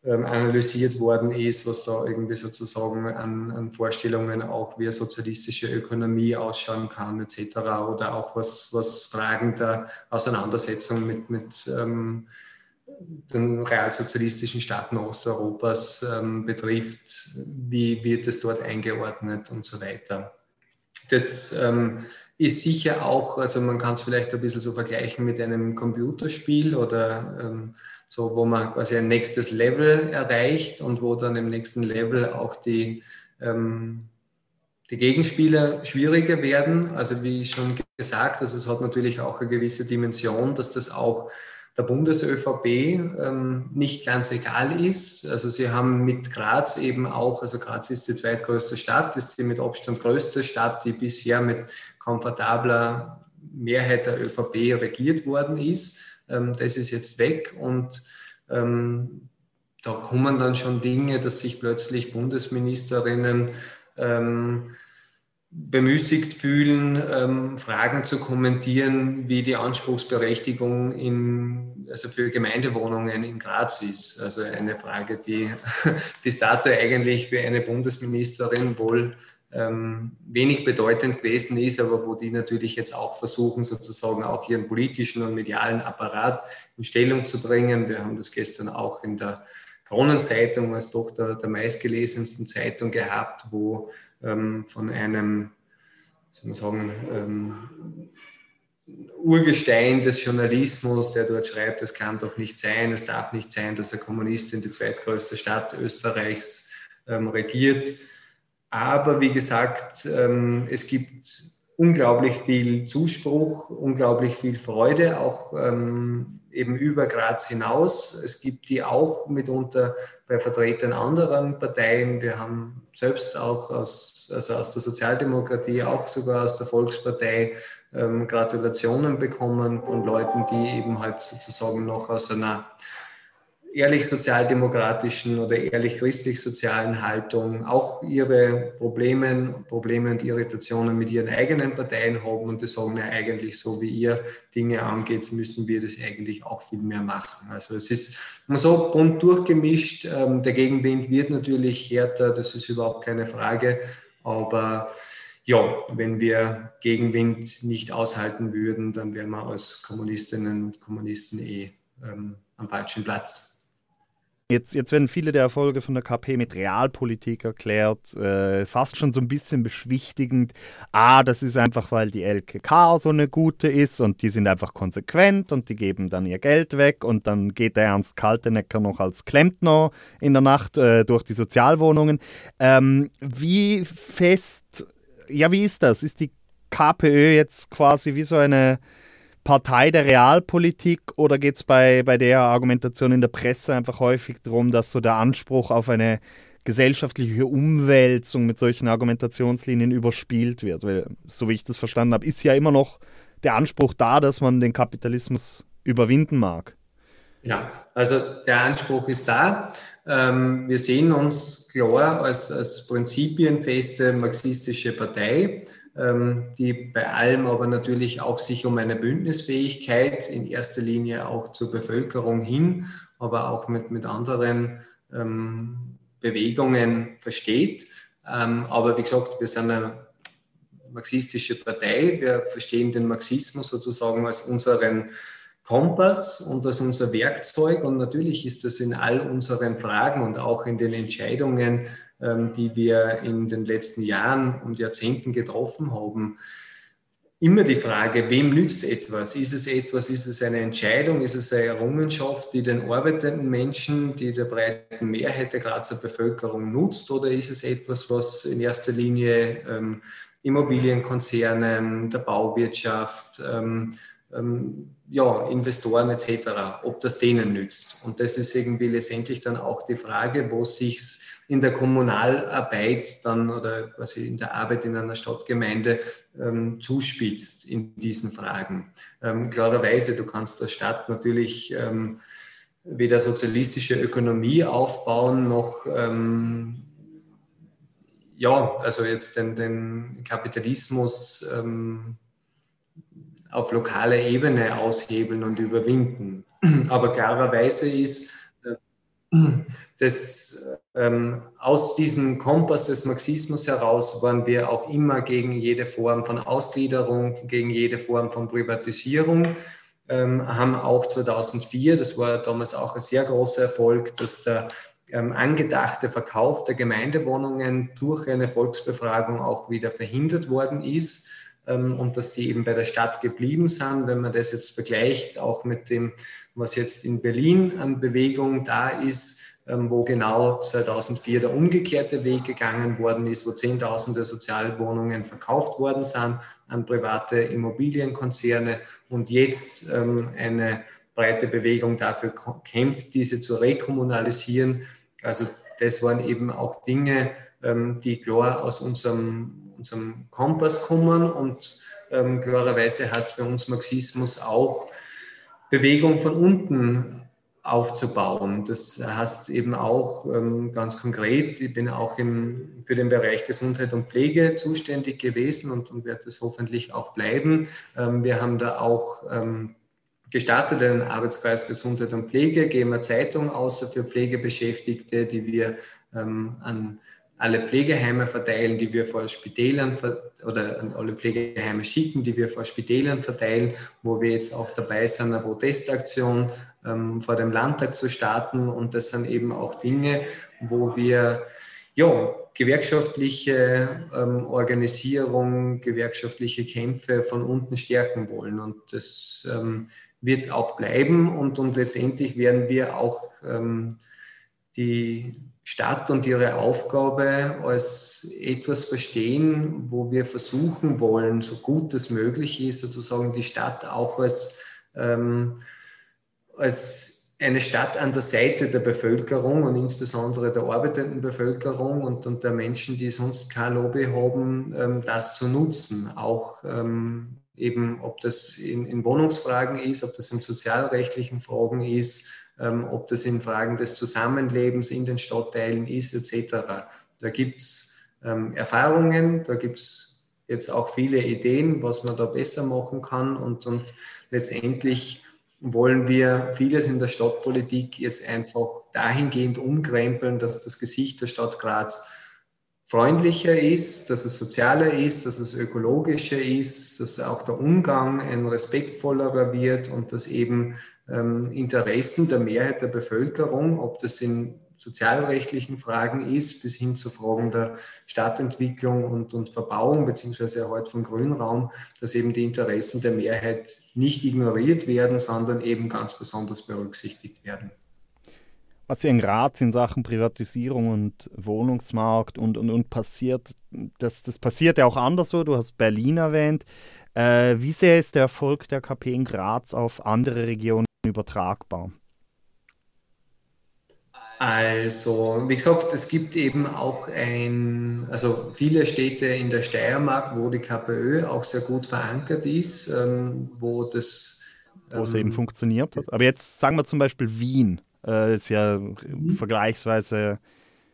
ähm, analysiert worden ist, was da irgendwie sozusagen an, an, Vorstellungen auch, wie eine sozialistische Ökonomie ausschauen kann, etc. Oder auch was, was Fragen der Auseinandersetzung mit, mit ähm, den realsozialistischen Staaten Osteuropas ähm, betrifft, wie wird es dort eingeordnet und so weiter. Das ähm, ist sicher auch, also man kann es vielleicht ein bisschen so vergleichen mit einem Computerspiel oder ähm, so wo man quasi ein nächstes Level erreicht und wo dann im nächsten Level auch die, ähm, die Gegenspieler schwieriger werden. Also wie schon gesagt, also es hat natürlich auch eine gewisse Dimension, dass das auch der Bundes-ÖVP ähm, nicht ganz egal ist. Also sie haben mit Graz eben auch, also Graz ist die zweitgrößte Stadt, ist die mit Abstand größte Stadt, die bisher mit komfortabler Mehrheit der ÖVP regiert worden ist. Ähm, das ist jetzt weg und ähm, da kommen dann schon Dinge, dass sich plötzlich Bundesministerinnen ähm, bemüßigt fühlen, ähm, Fragen zu kommentieren, wie die Anspruchsberechtigung in, also für Gemeindewohnungen in Graz ist. Also eine Frage, die <laughs> bis dato eigentlich für eine Bundesministerin wohl ähm, wenig bedeutend gewesen ist, aber wo die natürlich jetzt auch versuchen, sozusagen auch ihren politischen und medialen Apparat in Stellung zu bringen. Wir haben das gestern auch in der Kronenzeitung als doch der, der meistgelesensten Zeitung gehabt, wo ähm, von einem, soll man sagen, ähm, Urgestein des Journalismus, der dort schreibt, es kann doch nicht sein, es darf nicht sein, dass ein Kommunist in die zweitgrößte Stadt Österreichs ähm, regiert aber wie gesagt, ähm, es gibt unglaublich viel Zuspruch, unglaublich viel Freude, auch ähm, eben über Graz hinaus. Es gibt die auch mitunter bei Vertretern anderen Parteien. Wir haben selbst auch aus, also aus der Sozialdemokratie, auch sogar aus der Volkspartei ähm, Gratulationen bekommen von Leuten, die eben halt sozusagen noch aus einer ehrlich sozialdemokratischen oder ehrlich christlich-sozialen Haltung auch ihre Probleme, Probleme und Irritationen mit ihren eigenen Parteien haben und die sagen ja eigentlich so, wie ihr Dinge angeht, müssen wir das eigentlich auch viel mehr machen. Also es ist so bunt durchgemischt. Ähm, der Gegenwind wird natürlich härter, das ist überhaupt keine Frage, aber ja, wenn wir Gegenwind nicht aushalten würden, dann wären wir als Kommunistinnen und Kommunisten eh ähm, am falschen Platz. Jetzt, jetzt werden viele der Erfolge von der KP mit Realpolitik erklärt, äh, fast schon so ein bisschen beschwichtigend. Ah, das ist einfach, weil die LKK so eine gute ist und die sind einfach konsequent und die geben dann ihr Geld weg und dann geht der Ernst Kaltenecker noch als Klempner in der Nacht äh, durch die Sozialwohnungen. Ähm, wie fest, ja, wie ist das? Ist die KPÖ jetzt quasi wie so eine Partei der Realpolitik oder geht es bei, bei der Argumentation in der Presse einfach häufig darum, dass so der Anspruch auf eine gesellschaftliche Umwälzung mit solchen Argumentationslinien überspielt wird? Weil, so wie ich das verstanden habe, ist ja immer noch der Anspruch da, dass man den Kapitalismus überwinden mag. Ja, also der Anspruch ist da. Ähm, wir sehen uns klar als, als prinzipienfeste marxistische Partei. Ähm, die bei allem aber natürlich auch sich um eine Bündnisfähigkeit in erster Linie auch zur Bevölkerung hin, aber auch mit, mit anderen ähm, Bewegungen versteht. Ähm, aber wie gesagt, wir sind eine marxistische Partei. Wir verstehen den Marxismus sozusagen als unseren Kompass und als unser Werkzeug. Und natürlich ist das in all unseren Fragen und auch in den Entscheidungen, die wir in den letzten Jahren und Jahrzehnten getroffen haben, immer die Frage, wem nützt etwas? Ist es etwas, ist es eine Entscheidung, ist es eine Errungenschaft, die den arbeitenden Menschen, die der breiten Mehrheit der Grazer Bevölkerung nutzt, oder ist es etwas, was in erster Linie ähm, Immobilienkonzernen, der Bauwirtschaft, ähm, ähm, ja, Investoren etc., ob das denen nützt? Und das ist irgendwie letztendlich dann auch die Frage, wo sich in der Kommunalarbeit dann oder quasi in der Arbeit in einer Stadtgemeinde ähm, zuspitzt in diesen Fragen. Ähm, klarerweise, du kannst als Stadt natürlich ähm, weder sozialistische Ökonomie aufbauen noch ähm, ja, also jetzt den, den Kapitalismus ähm, auf lokaler Ebene aushebeln und überwinden. <clears throat> Aber klarerweise ist, das, ähm, aus diesem Kompass des Marxismus heraus waren wir auch immer gegen jede Form von Ausgliederung, gegen jede Form von Privatisierung, ähm, haben auch 2004, das war damals auch ein sehr großer Erfolg, dass der ähm, angedachte Verkauf der Gemeindewohnungen durch eine Volksbefragung auch wieder verhindert worden ist und dass die eben bei der Stadt geblieben sind. Wenn man das jetzt vergleicht, auch mit dem, was jetzt in Berlin an Bewegung da ist, ähm, wo genau 2004 der umgekehrte Weg gegangen worden ist, wo Zehntausende Sozialwohnungen verkauft worden sind an private Immobilienkonzerne und jetzt ähm, eine breite Bewegung dafür kämpft, diese zu rekommunalisieren. Also das waren eben auch Dinge, die klar aus unserem unserem Kompass kommen und ähm, klarerweise heißt für uns Marxismus auch Bewegung von unten aufzubauen. Das heißt eben auch ähm, ganz konkret, ich bin auch im, für den Bereich Gesundheit und Pflege zuständig gewesen und, und werde das hoffentlich auch bleiben. Ähm, wir haben da auch ähm, gestartet einen Arbeitskreis Gesundheit und Pflege, geben eine Zeitung außer für Pflegebeschäftigte, die wir ähm, an alle Pflegeheime verteilen, die wir vor Spitälern oder an alle Pflegeheime schicken, die wir vor Spitälern verteilen, wo wir jetzt auch dabei sind, eine Protestaktion ähm, vor dem Landtag zu starten. Und das sind eben auch Dinge, wo wir ja, gewerkschaftliche ähm, Organisierung, gewerkschaftliche Kämpfe von unten stärken wollen. Und das ähm, wird es auch bleiben. Und, und letztendlich werden wir auch ähm, die Stadt und ihre Aufgabe als etwas verstehen, wo wir versuchen wollen, so gut es möglich ist, sozusagen die Stadt auch als, ähm, als eine Stadt an der Seite der Bevölkerung und insbesondere der arbeitenden Bevölkerung und, und der Menschen, die sonst kein Lobby haben, ähm, das zu nutzen. Auch ähm, eben, ob das in, in Wohnungsfragen ist, ob das in sozialrechtlichen Fragen ist, ähm, ob das in Fragen des Zusammenlebens in den Stadtteilen ist, etc. Da gibt es ähm, Erfahrungen, da gibt es jetzt auch viele Ideen, was man da besser machen kann und, und letztendlich wollen wir vieles in der Stadtpolitik jetzt einfach dahingehend umkrempeln, dass das Gesicht der Stadt Graz freundlicher ist, dass es sozialer ist, dass es ökologischer ist, dass auch der Umgang ein respektvollerer wird und dass eben ähm, Interessen der Mehrheit der Bevölkerung, ob das in sozialrechtlichen Fragen ist, bis hin zu Fragen der Stadtentwicklung und, und Verbauung beziehungsweise Erhalt von Grünraum, dass eben die Interessen der Mehrheit nicht ignoriert werden, sondern eben ganz besonders berücksichtigt werden. Was hier in Graz in Sachen Privatisierung und Wohnungsmarkt und, und, und passiert, das, das passiert ja auch anderswo. Du hast Berlin erwähnt. Äh, wie sehr ist der Erfolg der KP in Graz auf andere Regionen übertragbar? Also, wie gesagt, es gibt eben auch ein, also viele Städte in der Steiermark, wo die KPÖ auch sehr gut verankert ist, ähm, wo das. Wo es ähm, eben funktioniert hat. Aber jetzt sagen wir zum Beispiel Wien, äh, ist ja mhm. vergleichsweise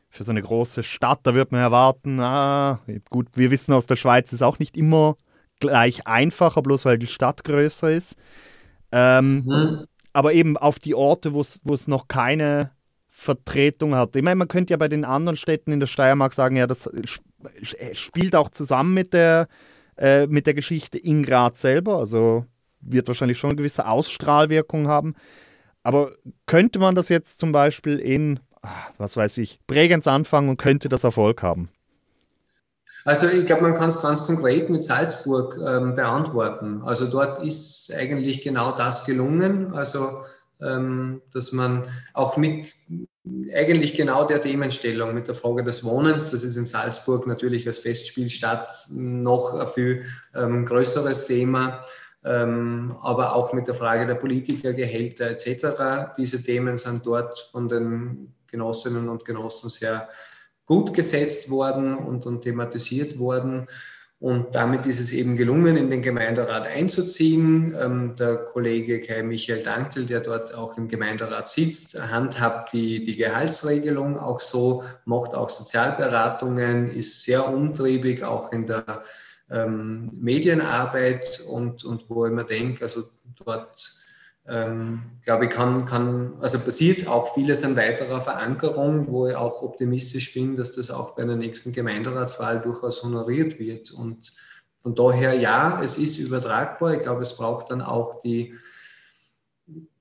für so eine große Stadt, da wird man erwarten, ah, gut, wir wissen aus der Schweiz ist auch nicht immer gleich einfacher, bloß weil die Stadt größer ist. Ähm, mhm aber eben auf die Orte, wo es noch keine Vertretung hat. Ich meine, man könnte ja bei den anderen Städten in der Steiermark sagen, ja, das spielt auch zusammen mit der, äh, mit der Geschichte in Graz selber. Also wird wahrscheinlich schon eine gewisse Ausstrahlwirkung haben. Aber könnte man das jetzt zum Beispiel in, ah, was weiß ich, Bregenz anfangen und könnte das Erfolg haben? Also ich glaube, man kann es ganz konkret mit Salzburg ähm, beantworten. Also dort ist eigentlich genau das gelungen. Also ähm, dass man auch mit eigentlich genau der Themenstellung mit der Frage des Wohnens, das ist in Salzburg natürlich als Festspielstadt noch ein viel ähm, größeres Thema, ähm, aber auch mit der Frage der Politikergehälter etc. Diese Themen sind dort von den Genossinnen und Genossen sehr gut gesetzt worden und, und thematisiert worden. Und damit ist es eben gelungen, in den Gemeinderat einzuziehen. Ähm, der Kollege Kai Michael Dankel, der dort auch im Gemeinderat sitzt, handhabt die, die Gehaltsregelung auch so, macht auch Sozialberatungen, ist sehr umtriebig auch in der ähm, Medienarbeit und, und wo ich mir denke, also dort ähm, glaube ich, kann, kann, also passiert auch vieles an weiterer Verankerung, wo ich auch optimistisch bin, dass das auch bei der nächsten Gemeinderatswahl durchaus honoriert wird. Und von daher, ja, es ist übertragbar. Ich glaube, es braucht dann auch die,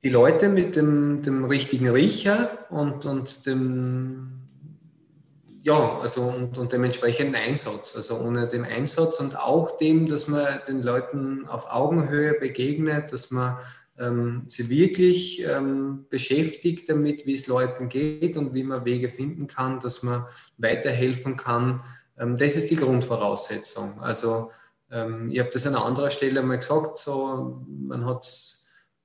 die Leute mit dem, dem richtigen Riecher und, und dem, ja, also und, und dem entsprechenden Einsatz. Also ohne den Einsatz und auch dem, dass man den Leuten auf Augenhöhe begegnet, dass man ähm, sie wirklich ähm, beschäftigt damit, wie es Leuten geht und wie man Wege finden kann, dass man weiterhelfen kann. Ähm, das ist die Grundvoraussetzung. Also ähm, ich habe das an anderer Stelle mal gesagt, so, man hat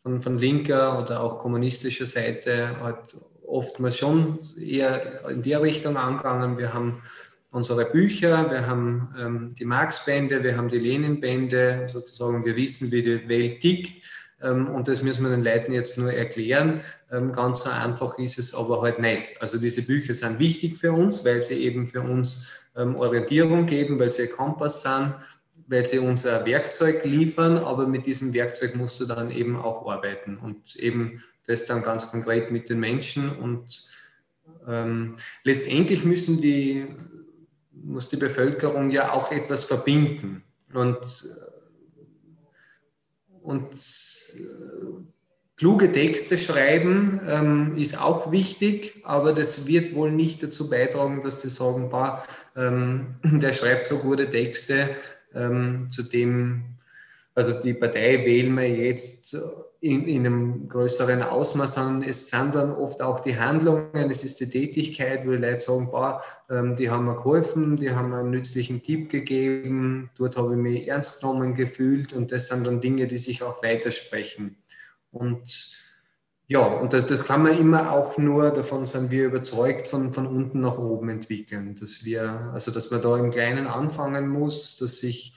von, von linker oder auch kommunistischer Seite halt oftmals schon eher in der Richtung angegangen. Wir haben unsere Bücher, wir haben ähm, die Marx-Bände, wir haben die Lenin-Bände, sozusagen, wir wissen, wie die Welt tickt und das müssen wir den Leuten jetzt nur erklären. Ähm, ganz so einfach ist es aber halt nicht. Also diese Bücher sind wichtig für uns, weil sie eben für uns ähm, Orientierung geben, weil sie Kompass sind, weil sie unser Werkzeug liefern, aber mit diesem Werkzeug musst du dann eben auch arbeiten und eben das dann ganz konkret mit den Menschen und ähm, letztendlich müssen die, muss die Bevölkerung ja auch etwas verbinden und und äh, kluge Texte schreiben ähm, ist auch wichtig, aber das wird wohl nicht dazu beitragen, dass die sagen, bah, ähm, <laughs> der schreibt so gute Texte, ähm, zu dem, also die Partei wählen wir jetzt in, in, einem größeren Ausmaß, sondern es sind dann oft auch die Handlungen, es ist die Tätigkeit, wo die Leute sagen, boah, ähm, die haben mir geholfen, die haben mir einen nützlichen Tipp gegeben, dort habe ich mich ernst genommen gefühlt. Und das sind dann Dinge, die sich auch weitersprechen. Und ja, und das, das kann man immer auch nur, davon sind wir überzeugt, von, von unten nach oben entwickeln, dass wir, also dass man da im Kleinen anfangen muss, dass sich,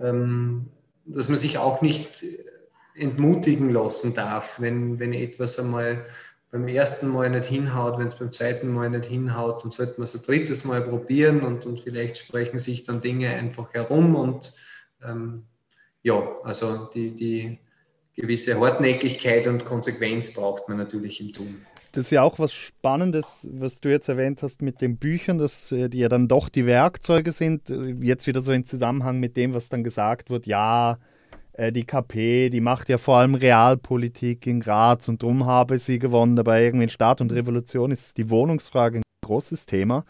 ähm, dass man sich auch nicht entmutigen lassen darf, wenn, wenn etwas einmal beim ersten Mal nicht hinhaut, wenn es beim zweiten Mal nicht hinhaut, dann sollte man es ein drittes Mal probieren und, und vielleicht sprechen sich dann Dinge einfach herum und ähm, ja, also die, die gewisse Hartnäckigkeit und Konsequenz braucht man natürlich im Tun. Das ist ja auch was Spannendes, was du jetzt erwähnt hast mit den Büchern, dass äh, die ja dann doch die Werkzeuge sind. Jetzt wieder so in Zusammenhang mit dem, was dann gesagt wird, ja, die KP, die macht ja vor allem Realpolitik in Graz und darum habe sie gewonnen. Dabei irgendwie in Staat und Revolution ist die Wohnungsfrage ein großes Thema,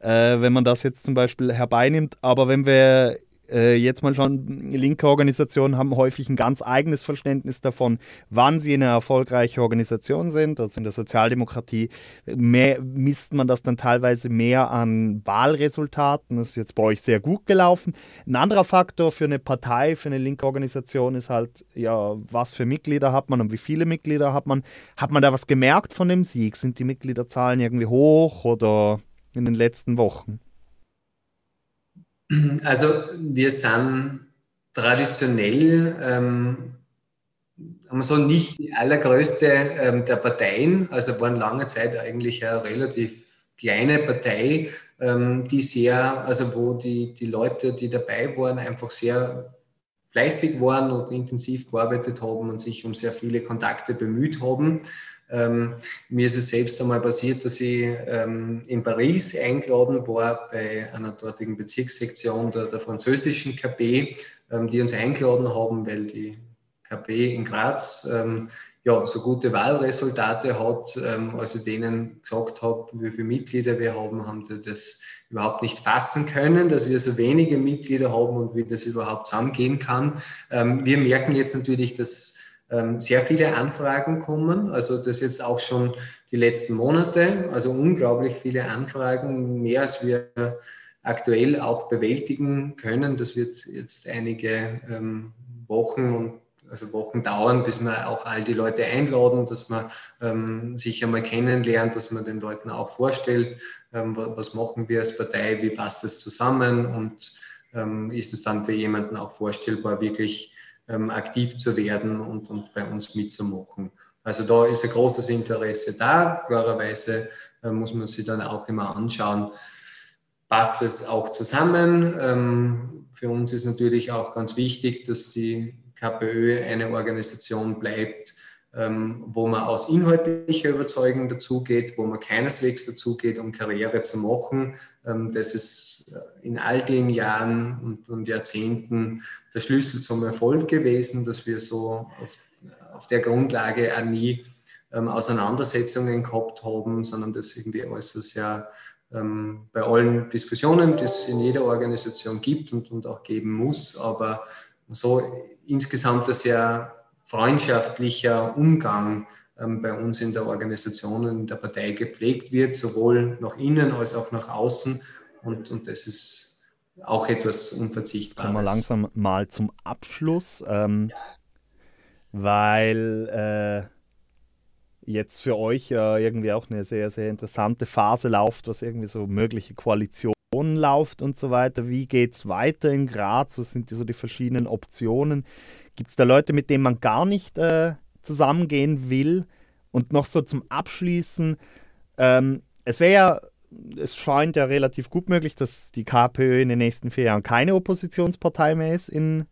äh, wenn man das jetzt zum Beispiel herbeinimmt. Aber wenn wir äh, jetzt mal schon, linke Organisationen haben häufig ein ganz eigenes Verständnis davon, wann sie eine erfolgreiche Organisation sind. Also in der Sozialdemokratie mehr, misst man das dann teilweise mehr an Wahlresultaten. Das ist jetzt bei euch sehr gut gelaufen. Ein anderer Faktor für eine Partei, für eine linke Organisation ist halt, ja, was für Mitglieder hat man und wie viele Mitglieder hat man. Hat man da was gemerkt von dem Sieg? Sind die Mitgliederzahlen irgendwie hoch oder in den letzten Wochen? Also wir sind traditionell, ähm, so nicht die allergrößte ähm, der Parteien, also waren lange Zeit eigentlich eine relativ kleine Partei, ähm, die sehr, also wo die, die Leute, die dabei waren, einfach sehr fleißig waren und intensiv gearbeitet haben und sich um sehr viele Kontakte bemüht haben. Ähm, mir ist es selbst einmal passiert, dass ich ähm, in Paris eingeladen war bei einer dortigen Bezirkssektion der, der französischen KP, ähm, die uns eingeladen haben, weil die KP in Graz ähm, ja, so gute Wahlresultate hat. Ähm, als ich denen gesagt habe, wie viele Mitglieder wir haben, haben die das überhaupt nicht fassen können, dass wir so wenige Mitglieder haben und wie das überhaupt zusammengehen kann. Ähm, wir merken jetzt natürlich, dass ähm, sehr viele Anfragen kommen. Also das jetzt auch schon die letzten Monate. Also unglaublich viele Anfragen, mehr als wir aktuell auch bewältigen können. Das wird jetzt einige ähm, Wochen und also Wochen dauern, bis wir auch all die Leute einladen, dass man ähm, sich einmal kennenlernt, dass man den Leuten auch vorstellt, ähm, was machen wir als Partei, wie passt das zusammen und ähm, ist es dann für jemanden auch vorstellbar, wirklich ähm, aktiv zu werden und, und bei uns mitzumachen. Also da ist ein großes Interesse da. Klarerweise äh, muss man sich dann auch immer anschauen, passt es auch zusammen. Ähm, für uns ist natürlich auch ganz wichtig, dass die KPÖ eine Organisation bleibt, ähm, wo man aus inhaltlicher Überzeugung dazugeht, wo man keineswegs dazugeht, um Karriere zu machen. Ähm, das ist äh, in all den Jahren und, und, Jahrzehnten der Schlüssel zum Erfolg gewesen, dass wir so auf, auf der Grundlage auch nie ähm, Auseinandersetzungen gehabt haben, sondern das irgendwie alles sehr ähm, bei allen Diskussionen, die es in jeder Organisation gibt und, und auch geben muss, aber so insgesamt ein sehr freundschaftlicher Umgang ähm, bei uns in der Organisation und in der Partei gepflegt wird, sowohl nach innen als auch nach außen. Und, und das ist auch etwas Unverzichtbares. Kommen wir langsam mal zum Abschluss, ähm, weil äh, jetzt für euch ja irgendwie auch eine sehr, sehr interessante Phase läuft, was irgendwie so mögliche Koalitionen läuft und so weiter. Wie geht es weiter in Graz? Was sind so die verschiedenen Optionen? Gibt es da Leute, mit denen man gar nicht äh, zusammengehen will? Und noch so zum Abschließen, ähm, es wäre ja, es scheint ja relativ gut möglich, dass die KPÖ in den nächsten vier Jahren keine Oppositionspartei mehr ist in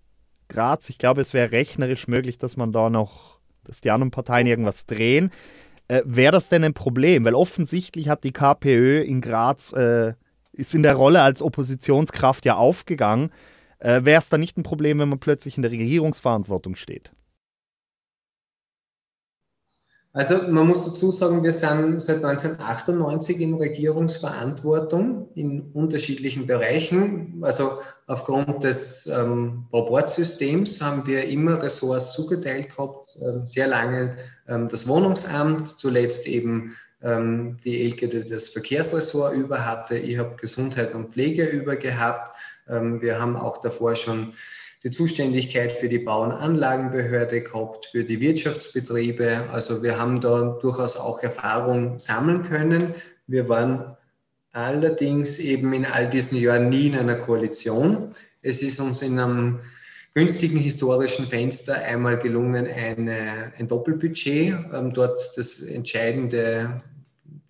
Graz. Ich glaube, es wäre rechnerisch möglich, dass man da noch, dass die anderen Parteien irgendwas drehen. Äh, wäre das denn ein Problem? Weil offensichtlich hat die KPÖ in Graz, äh, ist in der Rolle als Oppositionskraft ja aufgegangen äh, wäre es dann nicht ein Problem, wenn man plötzlich in der Regierungsverantwortung steht? Also man muss dazu sagen, wir sind seit 1998 in Regierungsverantwortung in unterschiedlichen Bereichen. Also aufgrund des ähm, Proportsystems haben wir immer Ressorts zugeteilt gehabt, äh, sehr lange ähm, das Wohnungsamt, zuletzt eben ähm, die Elke, die das Verkehrsressort über hatte. Ich habe Gesundheit und Pflege über gehabt. Ähm, wir haben auch davor schon die Zuständigkeit für die Bau- und Anlagenbehörde gehabt, für die Wirtschaftsbetriebe. Also wir haben da durchaus auch Erfahrung sammeln können. Wir waren allerdings eben in all diesen Jahren nie in einer Koalition. Es ist uns in einem günstigen historischen Fenster einmal gelungen, eine, ein Doppelbudget, ähm, dort das entscheidende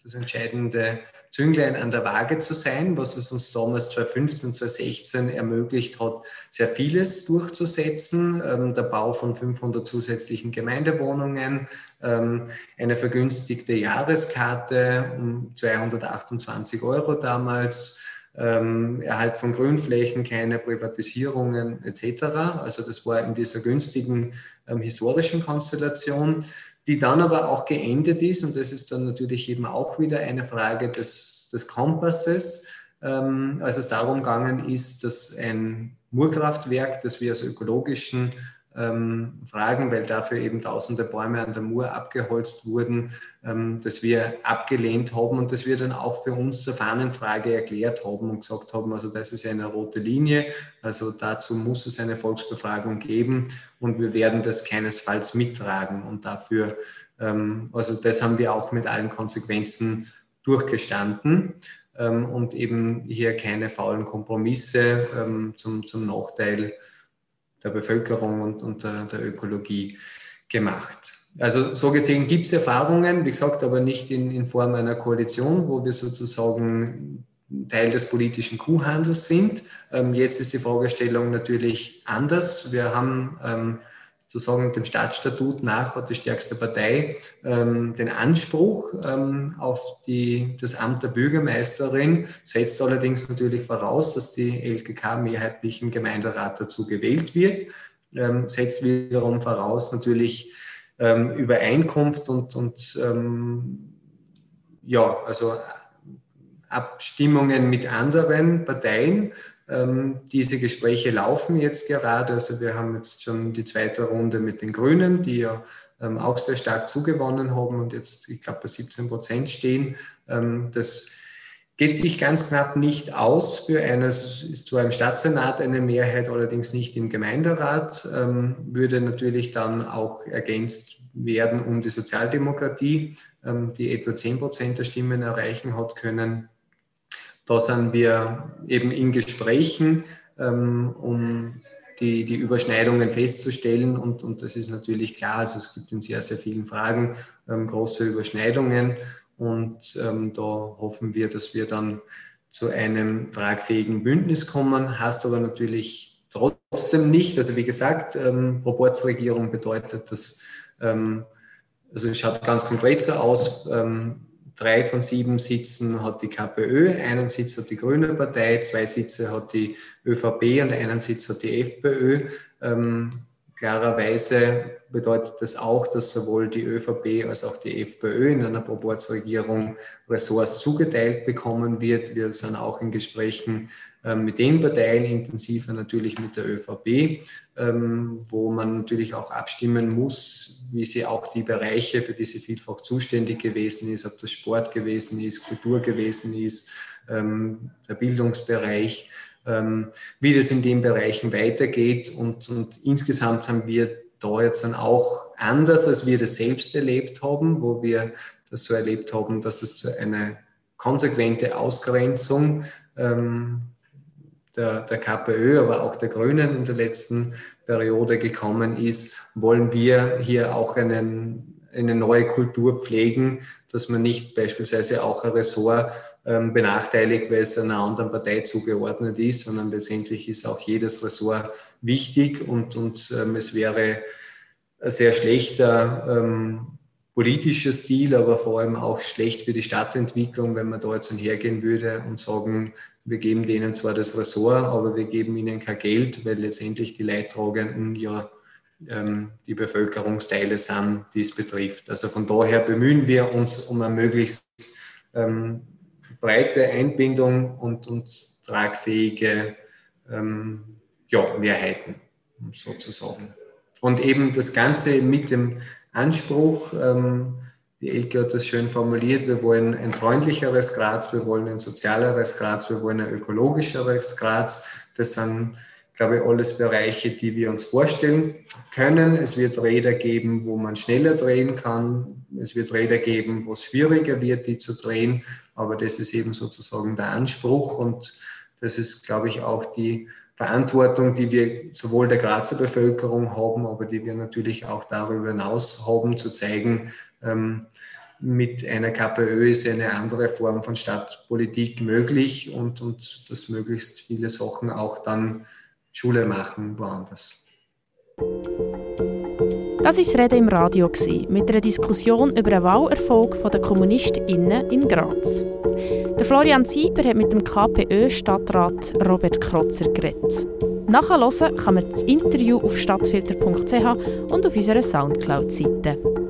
das entscheidende Zünglein an der Waage zu sein, was es uns damals 2015, 2016 ermöglicht hat, sehr vieles durchzusetzen. Ähm, der Bau von 500 zusätzlichen Gemeindewohnungen, ähm, eine vergünstigte Jahreskarte um 228 Euro damals, ähm, Erhalt von Grünflächen, keine Privatisierungen etc. Also das war in dieser günstigen ähm, historischen Konstellation die dann aber auch geendet ist, und das ist dann natürlich eben auch wieder eine Frage des, des Kompasses, ähm, als es darum gegangen ist, dass ein Murkraftwerk, das wir aus ökologischen ähm, Fragen, weil dafür eben tausende Bäume an der Mur abgeholzt wurden, ähm, dass wir abgelehnt haben und dass wir dann auch für uns zur Fahnenfrage erklärt haben und gesagt haben, also das ist eine rote Linie, also dazu muss es eine Volksbefragung geben und wir werden das keinesfalls mittragen und dafür, ähm, also das haben wir auch mit allen Konsequenzen durchgestanden ähm, und eben hier keine faulen Kompromisse ähm, zum, zum Nachteil der Bevölkerung und, und der, der Ökologie gemacht. Also so gesehen gibt es Erfahrungen, wie gesagt, aber nicht in, in Form einer Koalition, wo wir sozusagen Teil des politischen Kuhhandels sind. Ähm, jetzt ist die Fragestellung natürlich anders. Wir haben ähm, sozusagen dem Staatsstatut nach hat die stärkste Partei ähm, den Anspruch ähm, auf die, das Amt der Bürgermeisterin, setzt allerdings natürlich voraus, dass die LKK mehrheitlich im Gemeinderat dazu gewählt wird. ähm, setzt wiederum voraus natürlich ähm, Übereinkunft und, und ähm, ja, also Abstimmungen mit anderen Parteien. Ähm, diese Gespräche laufen jetzt gerade. Also wir haben jetzt schon die zweite Runde mit den Grünen, die ja ähm, auch sehr stark zugewonnen haben und jetzt, ich glaube, bei 17 Prozent stehen. Ähm, das geht sich ganz knapp nicht aus für eines, ist zwar im Stadtsenat eine Mehrheit, allerdings nicht im Gemeinderat, ähm, würde natürlich dann auch ergänzt werden um die Sozialdemokratie, ähm, die etwa 10 Prozent der Stimmen erreichen hat können. Da sind wir eben in Gesprächen, ähm, um die, die Überschneidungen festzustellen. Und, und das ist natürlich klar, also es gibt in sehr, sehr vielen Fragen ähm, große Überschneidungen. Und ähm, da hoffen wir, dass wir dann zu einem tragfähigen Bündnis kommen. Heißt aber natürlich trotzdem nicht. Also wie gesagt, ähm, Proportsregierung bedeutet, dass, ähm, also es schaut ganz konkret so aus, ähm, drei von sieben Sitzen hat die KPÖ, einen Sitz hat die Grüne Partei, zwei Sitze hat die ÖVP und einen Sitz hat die FPÖ. Ähm, klarerweise bedeutet das auch, dass sowohl die ÖVP als auch die FPÖ in einer Proportsregierung Ressorts zugeteilt bekommen wird. Wir sind auch in Gesprächen ähm, mit den Parteien, intensiver natürlich mit der ÖVP, ähm, wo man natürlich auch abstimmen muss, wie sie auch die Bereiche, für die sie vielfach zuständig gewesen ist, ob das Sport gewesen ist, Kultur gewesen ist, ähm, der Bildungsbereich, wie das in den Bereichen weitergeht. Und, und insgesamt haben wir da jetzt dann auch anders, als wir das selbst erlebt haben, wo wir das so erlebt haben, dass es zu einer konsequente Ausgrenzung ähm, der, der KPÖ, aber auch der Grünen in der letzten Periode gekommen ist, wollen wir hier auch einen, eine neue Kultur pflegen, dass man nicht beispielsweise auch ein Ressort ähm, benachteiligt, weil es einer anderen Partei zugeordnet ist, sondern letztendlich ist auch jedes Ressort wichtig und, und ähm, es wäre ein sehr schlechter ähm, politischer Stil, aber vor allem auch schlecht für die Stadtentwicklung, wenn man da jetzt hergehen würde und sagen, wir geben denen zwar das Ressort, aber wir geben ihnen kein Geld, weil letztendlich die Leidtragenden ja ähm, die Bevölkerungsteile sind, die es betrifft. Also von daher bemühen wir uns um eine möglichst ähm, breite Einbindung und, und tragfähige ähm, ja, Mehrheiten, sozusagen. Und eben das Ganze mit dem Anspruch, ähm, die Elke hat das schön formuliert, wir wollen ein freundlicheres Graz, wir wollen ein sozialeres Graz, wir wollen ein ökologischeres Graz. Das sind, glaube ich, alles Bereiche, die wir uns vorstellen können. Es wird Räder geben, wo man schneller drehen kann. Es wird Räder geben, wo es schwieriger wird, die zu drehen. Aber das ist eben sozusagen der Anspruch und das ist, glaube ich, auch die Verantwortung, die wir sowohl der Grazer Bevölkerung haben, aber die wir natürlich auch darüber hinaus haben, zu zeigen, ähm, mit einer KPÖ ist eine andere Form von Stadtpolitik möglich und, und dass möglichst viele Sachen auch dann Schule machen woanders. Das war das Reden im Radio mit einer Diskussion über den Wahlerfolg der KommunistInnen in Graz. Der Florian Sieber hat mit dem KPÖ-Stadtrat Robert Krotzer geredet. Nachhören kann man das Interview auf stadtfilter.ch und auf unserer Soundcloud-Seite.